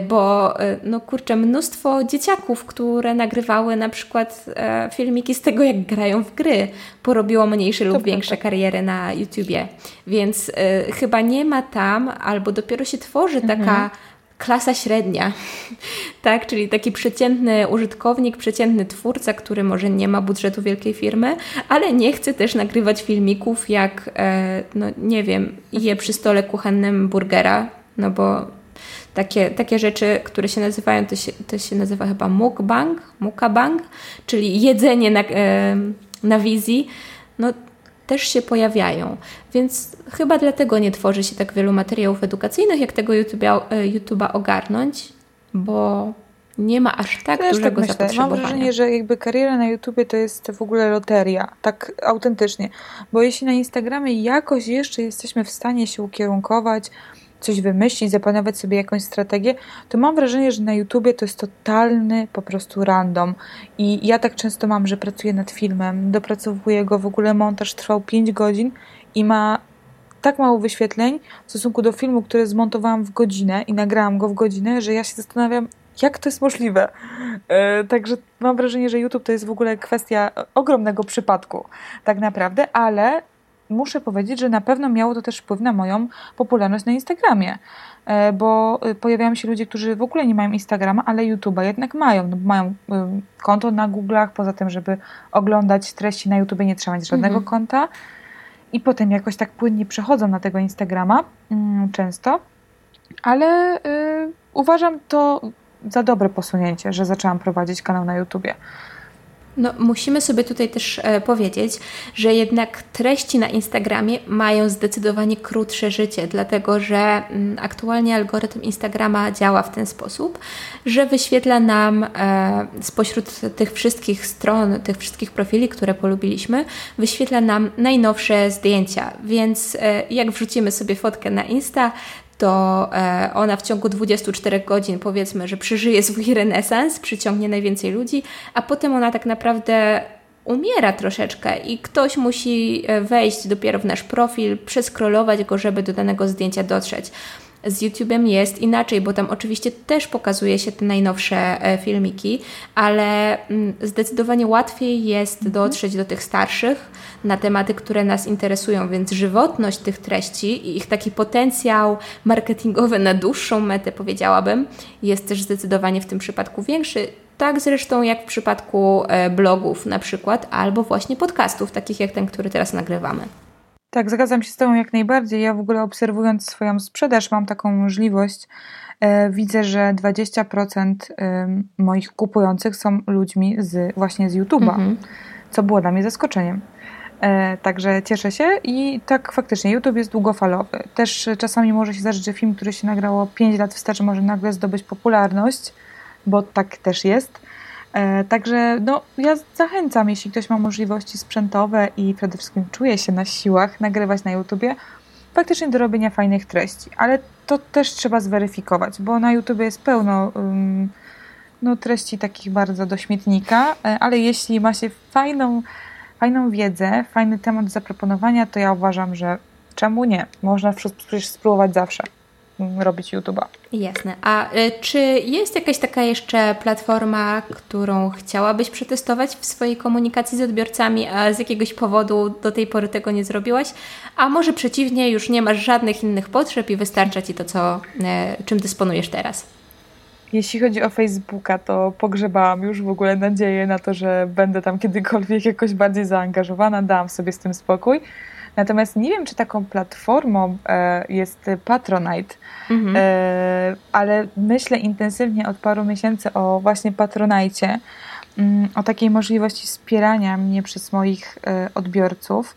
bo no kurczę, mnóstwo dzieciaków, które nagrywały na przykład filmiki z tego, jak grają w gry, porobiło mniejsze lub większe kariery na YouTubie, więc chyba nie ma tam, albo dopiero się tworzy taka mhm klasa średnia, tak? Czyli taki przeciętny użytkownik, przeciętny twórca, który może nie ma budżetu wielkiej firmy, ale nie chce też nagrywać filmików jak, e, no nie wiem, je przy stole kuchennym burgera, no bo takie, takie rzeczy, które się nazywają, to się, to się nazywa chyba mukbang, mukabang, czyli jedzenie na, e, na wizji. No też się pojawiają. Więc chyba dlatego nie tworzy się tak wielu materiałów edukacyjnych, jak tego YouTube'a, e, YouTube'a ogarnąć, bo nie ma aż tak Też dużego tak. Mam wrażenie, że jakby kariera na YouTubie to jest w ogóle loteria, tak autentycznie. Bo jeśli na Instagramie jakoś jeszcze jesteśmy w stanie się ukierunkować, coś wymyślić, zaplanować sobie jakąś strategię, to mam wrażenie, że na YouTubie to jest totalny po prostu random. I ja tak często mam, że pracuję nad filmem, dopracowuję go, w ogóle montaż trwał 5 godzin i ma tak mało wyświetleń w stosunku do filmu, który zmontowałam w godzinę i nagrałam go w godzinę, że ja się zastanawiam, jak to jest możliwe. Yy, także mam wrażenie, że YouTube to jest w ogóle kwestia ogromnego przypadku, tak naprawdę, ale muszę powiedzieć, że na pewno miało to też wpływ na moją popularność na Instagramie, e, bo e, pojawiają się ludzie, którzy w ogóle nie mają Instagrama, ale YouTube'a jednak mają. No, mają e, konto na Google'ach, poza tym, żeby oglądać treści na YouTube nie trzeba mieć żadnego mhm. konta i potem jakoś tak płynnie przechodzą na tego Instagrama mm, często, ale y, uważam to za dobre posunięcie, że zaczęłam prowadzić kanał na YouTubie. No, musimy sobie tutaj też e, powiedzieć, że jednak treści na Instagramie mają zdecydowanie krótsze życie, dlatego że m, mm, aktualnie algorytm Instagrama działa w ten sposób, że wyświetla nam e, spośród tych wszystkich stron, tych wszystkich profili, które polubiliśmy, wyświetla nam najnowsze zdjęcia. Więc e, jak wrzucimy sobie fotkę na Insta, to e, ona w ciągu 24 godzin powiedzmy, że przeżyje swój renesans, przyciągnie najwięcej ludzi, a potem ona tak naprawdę umiera troszeczkę i ktoś musi e, wejść dopiero w nasz profil, przeskrolować go, żeby do danego zdjęcia dotrzeć. Z YouTube'em jest inaczej, bo tam oczywiście też pokazuje się te najnowsze e, filmiki, ale mm, zdecydowanie łatwiej jest mhm. dotrzeć do tych starszych na tematy, które nas interesują, więc żywotność tych treści i ich taki potencjał marketingowy na dłuższą metę, powiedziałabym, jest też zdecydowanie w tym przypadku większy. Tak zresztą jak w przypadku e, blogów na przykład, albo właśnie podcastów, takich jak ten, który teraz nagrywamy. Tak, zgadzam się z Tobą jak najbardziej. Ja w ogóle obserwując swoją sprzedaż mam taką możliwość. E, widzę, że 20% e, moich kupujących są ludźmi z, właśnie z YouTube'a, mhm. co było dla mnie zaskoczeniem. E, także cieszę się i tak faktycznie YouTube jest długofalowy. Też czasami może się zdarzyć, że film, który się nagrało 5 lat wstecz może nagle zdobyć popularność, bo tak też jest. E, także no, ja zachęcam, jeśli ktoś ma możliwości sprzętowe i przede wszystkim czuje się na siłach nagrywać na YouTubie, faktycznie do robienia fajnych treści. Ale to też trzeba zweryfikować, bo na YouTubie jest pełno um, no, treści takich bardzo do śmietnika, e, ale jeśli ma się fajną, fajną wiedzę, fajny temat do zaproponowania, to ja uważam, że czemu nie? Można przecież spróbować zawsze. Robić YouTube'a. Jasne. A y, czy jest jakaś taka jeszcze platforma, którą chciałabyś przetestować w swojej komunikacji z odbiorcami, a z jakiegoś powodu do tej pory tego nie zrobiłaś? A może przeciwnie, już nie masz żadnych innych potrzeb i wystarcza Ci to, co, y, czym dysponujesz teraz? Jeśli chodzi o Facebooka, to pogrzebałam już w ogóle nadzieję na to, że będę tam kiedykolwiek jakoś bardziej zaangażowana, dałam sobie z tym spokój. Natomiast nie wiem, czy taką platformą e, jest Patronite, mhm. e, ale myślę intensywnie od paru miesięcy o właśnie Patronite, mm, o takiej możliwości wspierania mnie przez moich e, odbiorców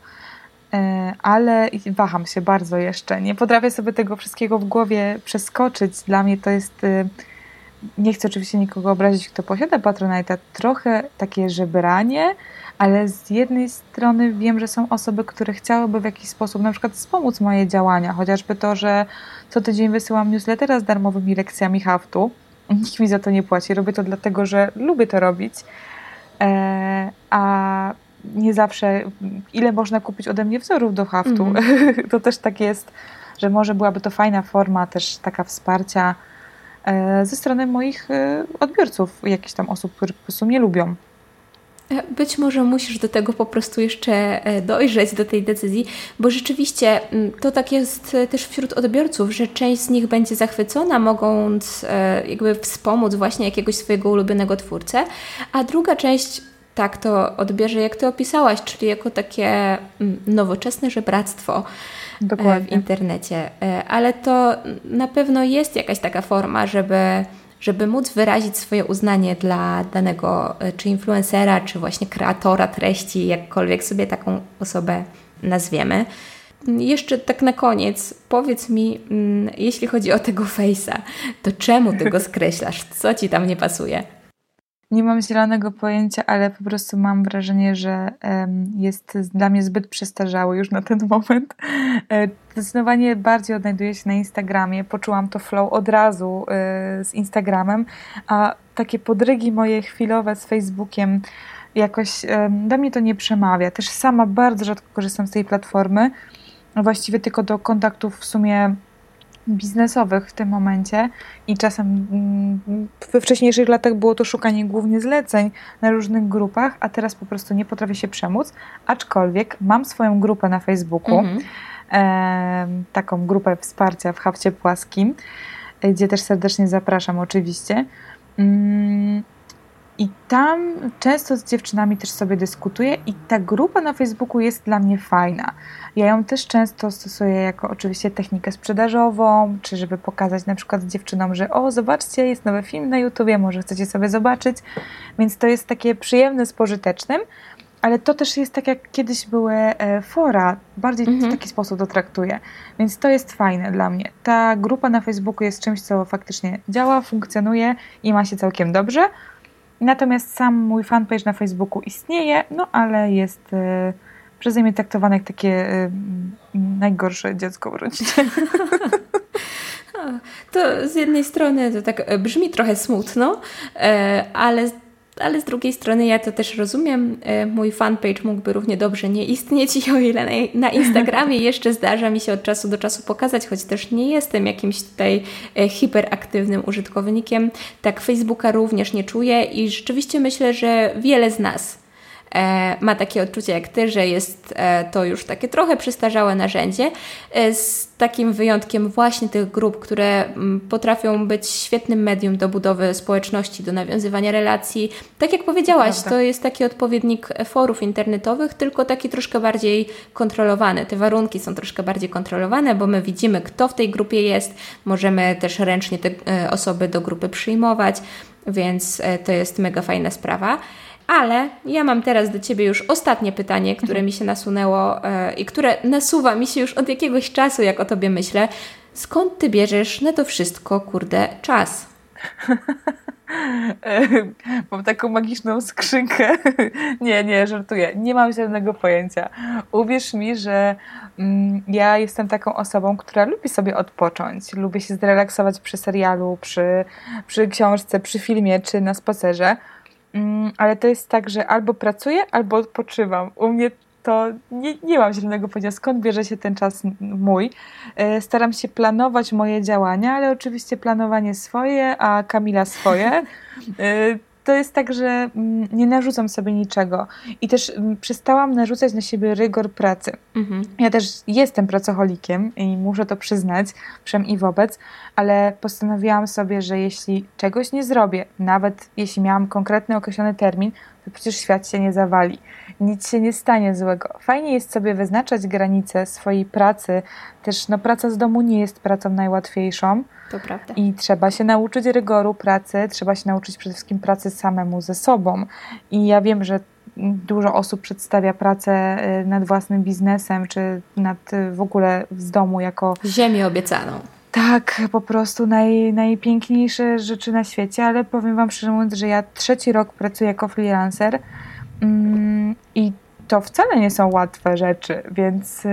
ale waham się bardzo jeszcze. Nie potrafię sobie tego wszystkiego w głowie przeskoczyć. Dla mnie to jest nie chcę oczywiście nikogo obrazić, kto posiada Patronite'a, trochę takie żebranie, ale z jednej strony wiem, że są osoby, które chciałyby w jakiś sposób na przykład wspomóc moje działania, chociażby to, że co tydzień wysyłam newslettera z darmowymi lekcjami haftu. Nikt mi za to nie płaci. Robię to dlatego, że lubię to robić. E, a nie zawsze, ile można kupić ode mnie wzorów do haftu. Mm. to też tak jest, że może byłaby to fajna forma też taka wsparcia ze strony moich e, odbiorców, jakichś tam osób, które po prostu mnie lubią. E, być może musisz do tego po prostu jeszcze dojrzeć, do tej decyzji, bo rzeczywiście to tak jest też wśród odbiorców, że część z nich będzie zachwycona, mogąc jakby wspomóc właśnie jakiegoś swojego ulubionego twórcę, a druga część tak to odbierze, jak ty opisałaś, czyli jako takie nowoczesne żebractwo. Dokładnie. w internecie. E, ale to na pewno jest jakaś taka forma, żeby, żeby móc wyrazić swoje uznanie dla danego e, czy influencera, czy właśnie kreatora treści, jakkolwiek sobie taką osobę nazwiemy. Jeszcze tak na koniec, powiedz mi, mm, jeśli chodzi o tego face'a, to czemu ty go skreślasz? Co ci tam nie pasuje? Nie mam zielonego pojęcia, ale po prostu mam wrażenie, że jest dla mnie zbyt przestarzały już na ten moment. E, zdecydowanie bardziej odnajduję się na Instagramie. Poczułam to flow od razu e, z Instagramem, a takie podrygi moje chwilowe z Facebookiem jakoś do mnie to nie przemawia. Też sama bardzo rzadko korzystam z tej platformy. Właściwie tylko do kontaktów w sumie biznesowych w tym momencie i czasem mm, we wcześniejszych latach było to szukanie głównie zleceń na różnych grupach, a teraz po prostu nie potrafię się przemóc, aczkolwiek mam swoją grupę na Facebooku, mhm. e, taką grupę wsparcia w hafcie płaskim, gdzie też serdecznie zapraszam oczywiście. Mm, i tam często z dziewczynami też sobie dyskutuję i ta grupa na Facebooku jest dla mnie fajna. Ja ją też często stosuję jako oczywiście technikę sprzedażową, czy żeby pokazać na przykład dziewczynom, że o, zobaczcie, jest nowy film na YouTubie, może chcecie sobie zobaczyć. Więc to jest takie przyjemne z pożytecznym, ale to też jest tak, jak kiedyś były e, fora, bardziej mhm. w taki sposób to traktuję. Więc to jest fajne dla mnie. Ta grupa na Facebooku jest czymś, co faktycznie działa, funkcjonuje i ma się całkiem dobrze. Natomiast sam mój fanpage na Facebooku istnieje, no ale jest e, przeze mnie traktowane jak takie e, najgorsze dziecko w rodzinie. To z jednej strony to tak brzmi trochę smutno, e, ale ale z drugiej strony ja to też rozumiem. E, mój fanpage mógłby równie dobrze nie istnieć i o ile na Instagramie jeszcze zdarza mi się od czasu do czasu pokazać, choć też nie jestem jakimś tutaj e, hiperaktywnym użytkownikiem, tak Facebooka również nie czuję i rzeczywiście myślę, że wiele z nas ma takie odczucie jak ty, że jest e, to już takie trochę przestarzałe narzędzie, e, z takim wyjątkiem właśnie tych grup, które mm, potrafią być świetnym medium do budowy społeczności, do nawiązywania relacji. Tak jak powiedziałaś, to jest taki odpowiednik forów internetowych, tylko taki troszkę bardziej kontrolowany. Te warunki są troszkę bardziej kontrolowane, bo my widzimy, kto w tej grupie jest, możemy też ręcznie te osoby do grupy przyjmować, więc to jest mega fajna sprawa. Ale ja mam teraz do Ciebie już ostatnie pytanie, które mhm. mi się nasunęło e, i które nasuwa mi się już od jakiegoś czasu, jak o Tobie myślę. Skąd Ty bierzesz na to wszystko, kurde, czas? mam taką magiczną skrzynkę. nie, nie, żartuję. Nie mam żadnego pojęcia. Uwierz mi, że mm, ja jestem taką osobą, która lubi sobie odpocząć. Lubię się zrelaksować przy serialu, przy, przy książce, przy filmie czy na spacerze. Mm, ale to jest tak, że albo pracuję, albo odpoczywam. U mnie to nie, nie mam zielonego pojęcia, skąd bierze się ten czas mój. E, staram się planować moje działania, ale oczywiście planowanie swoje, a Kamila swoje. To jest tak, że mm, nie narzucam sobie niczego i też mm, przestałam narzucać na siebie rygor pracy. Mhm. Ja też jestem pracocholikiem i muszę to przyznać, wszem i wobec, ale postanowiłam sobie, że jeśli czegoś nie zrobię, nawet jeśli miałam konkretny określony termin, to przecież świat się nie zawali. Nic się nie stanie złego. Fajnie jest sobie wyznaczać granice swojej pracy. Też no, praca z domu nie jest pracą najłatwiejszą. To prawda. I trzeba się nauczyć rygoru pracy, trzeba się nauczyć przede wszystkim pracy samemu ze sobą. I ja wiem, że dużo osób przedstawia pracę y, nad własnym biznesem, czy nad y, w ogóle z domu jako. Ziemię obiecaną. Tak, po prostu naj, najpiękniejsze rzeczy na świecie, ale powiem Wam szczerze mówiąc, że ja trzeci rok pracuję jako freelancer i to wcale nie są łatwe rzeczy, więc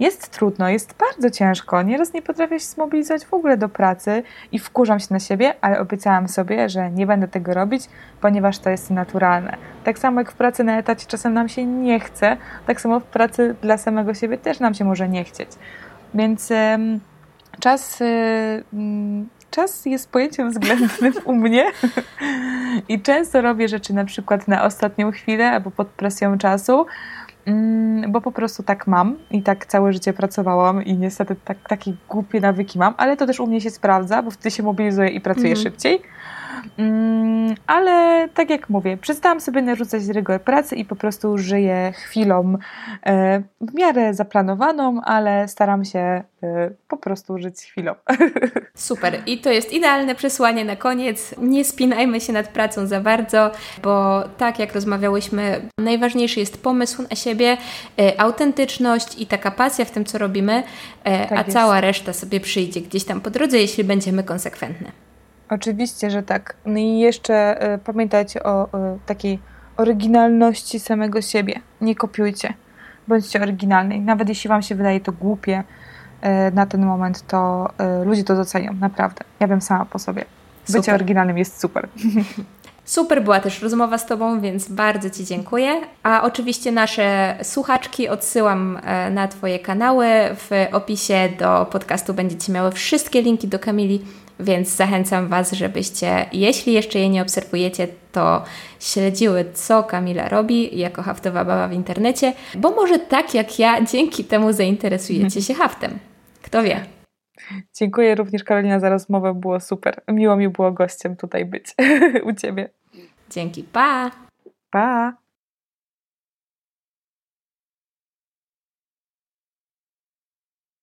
jest trudno, jest bardzo ciężko. Nieraz nie potrafię się zmobilizować w ogóle do pracy i wkurzam się na siebie, ale obiecałam sobie, że nie będę tego robić, ponieważ to jest naturalne. Tak samo jak w pracy na etacie czasem nam się nie chce, tak samo w pracy dla samego siebie też nam się może nie chcieć. Więc czas y, czas jest pojęciem względnym u mnie i często robię rzeczy na przykład na ostatnią chwilę albo pod presją czasu, mm, bo po prostu tak mam i tak całe życie pracowałam i niestety tak, takie głupie nawyki mam, ale to też u mnie się sprawdza, bo wtedy się mobilizuję i pracuję mhm. szybciej. Mm, ale tak jak mówię, przestałam sobie narzucać rygor pracy i po prostu żyję chwilą e, w miarę zaplanowaną, ale staram się e, po prostu żyć chwilą. Super. I to jest idealne przesłanie na koniec. Nie spinajmy się nad pracą za bardzo, bo tak jak rozmawiałyśmy, najważniejszy jest pomysł na siebie, e, autentyczność i taka pasja w tym, co robimy, tak a jest. cała reszta sobie przyjdzie gdzieś tam po drodze, jeśli będziemy konsekwentne. Oczywiście, że tak. No i jeszcze y, pamiętajcie o y, takiej oryginalności samego siebie. Nie kopiujcie. Bądźcie oryginalni. Nawet jeśli Wam się wydaje to głupie y, na ten moment, to ludzie to docenią. Naprawdę. Ja wiem sama po sobie. Bycie super. oryginalnym jest super. Super była też rozmowa z Tobą, więc bardzo Ci dziękuję. A oczywiście nasze słuchaczki odsyłam na Twoje kanały. W opisie do podcastu będziecie miały wszystkie linki do Kamili więc zachęcam Was, żebyście, jeśli jeszcze jej nie obserwujecie, to śledziły, co Kamila robi jako haftowa baba w internecie, bo może tak jak ja, dzięki temu zainteresujecie się haftem. Kto wie? Dziękuję również Karolina za rozmowę, było super. Miło mi było gościem tutaj być u Ciebie. Dzięki, pa! Pa!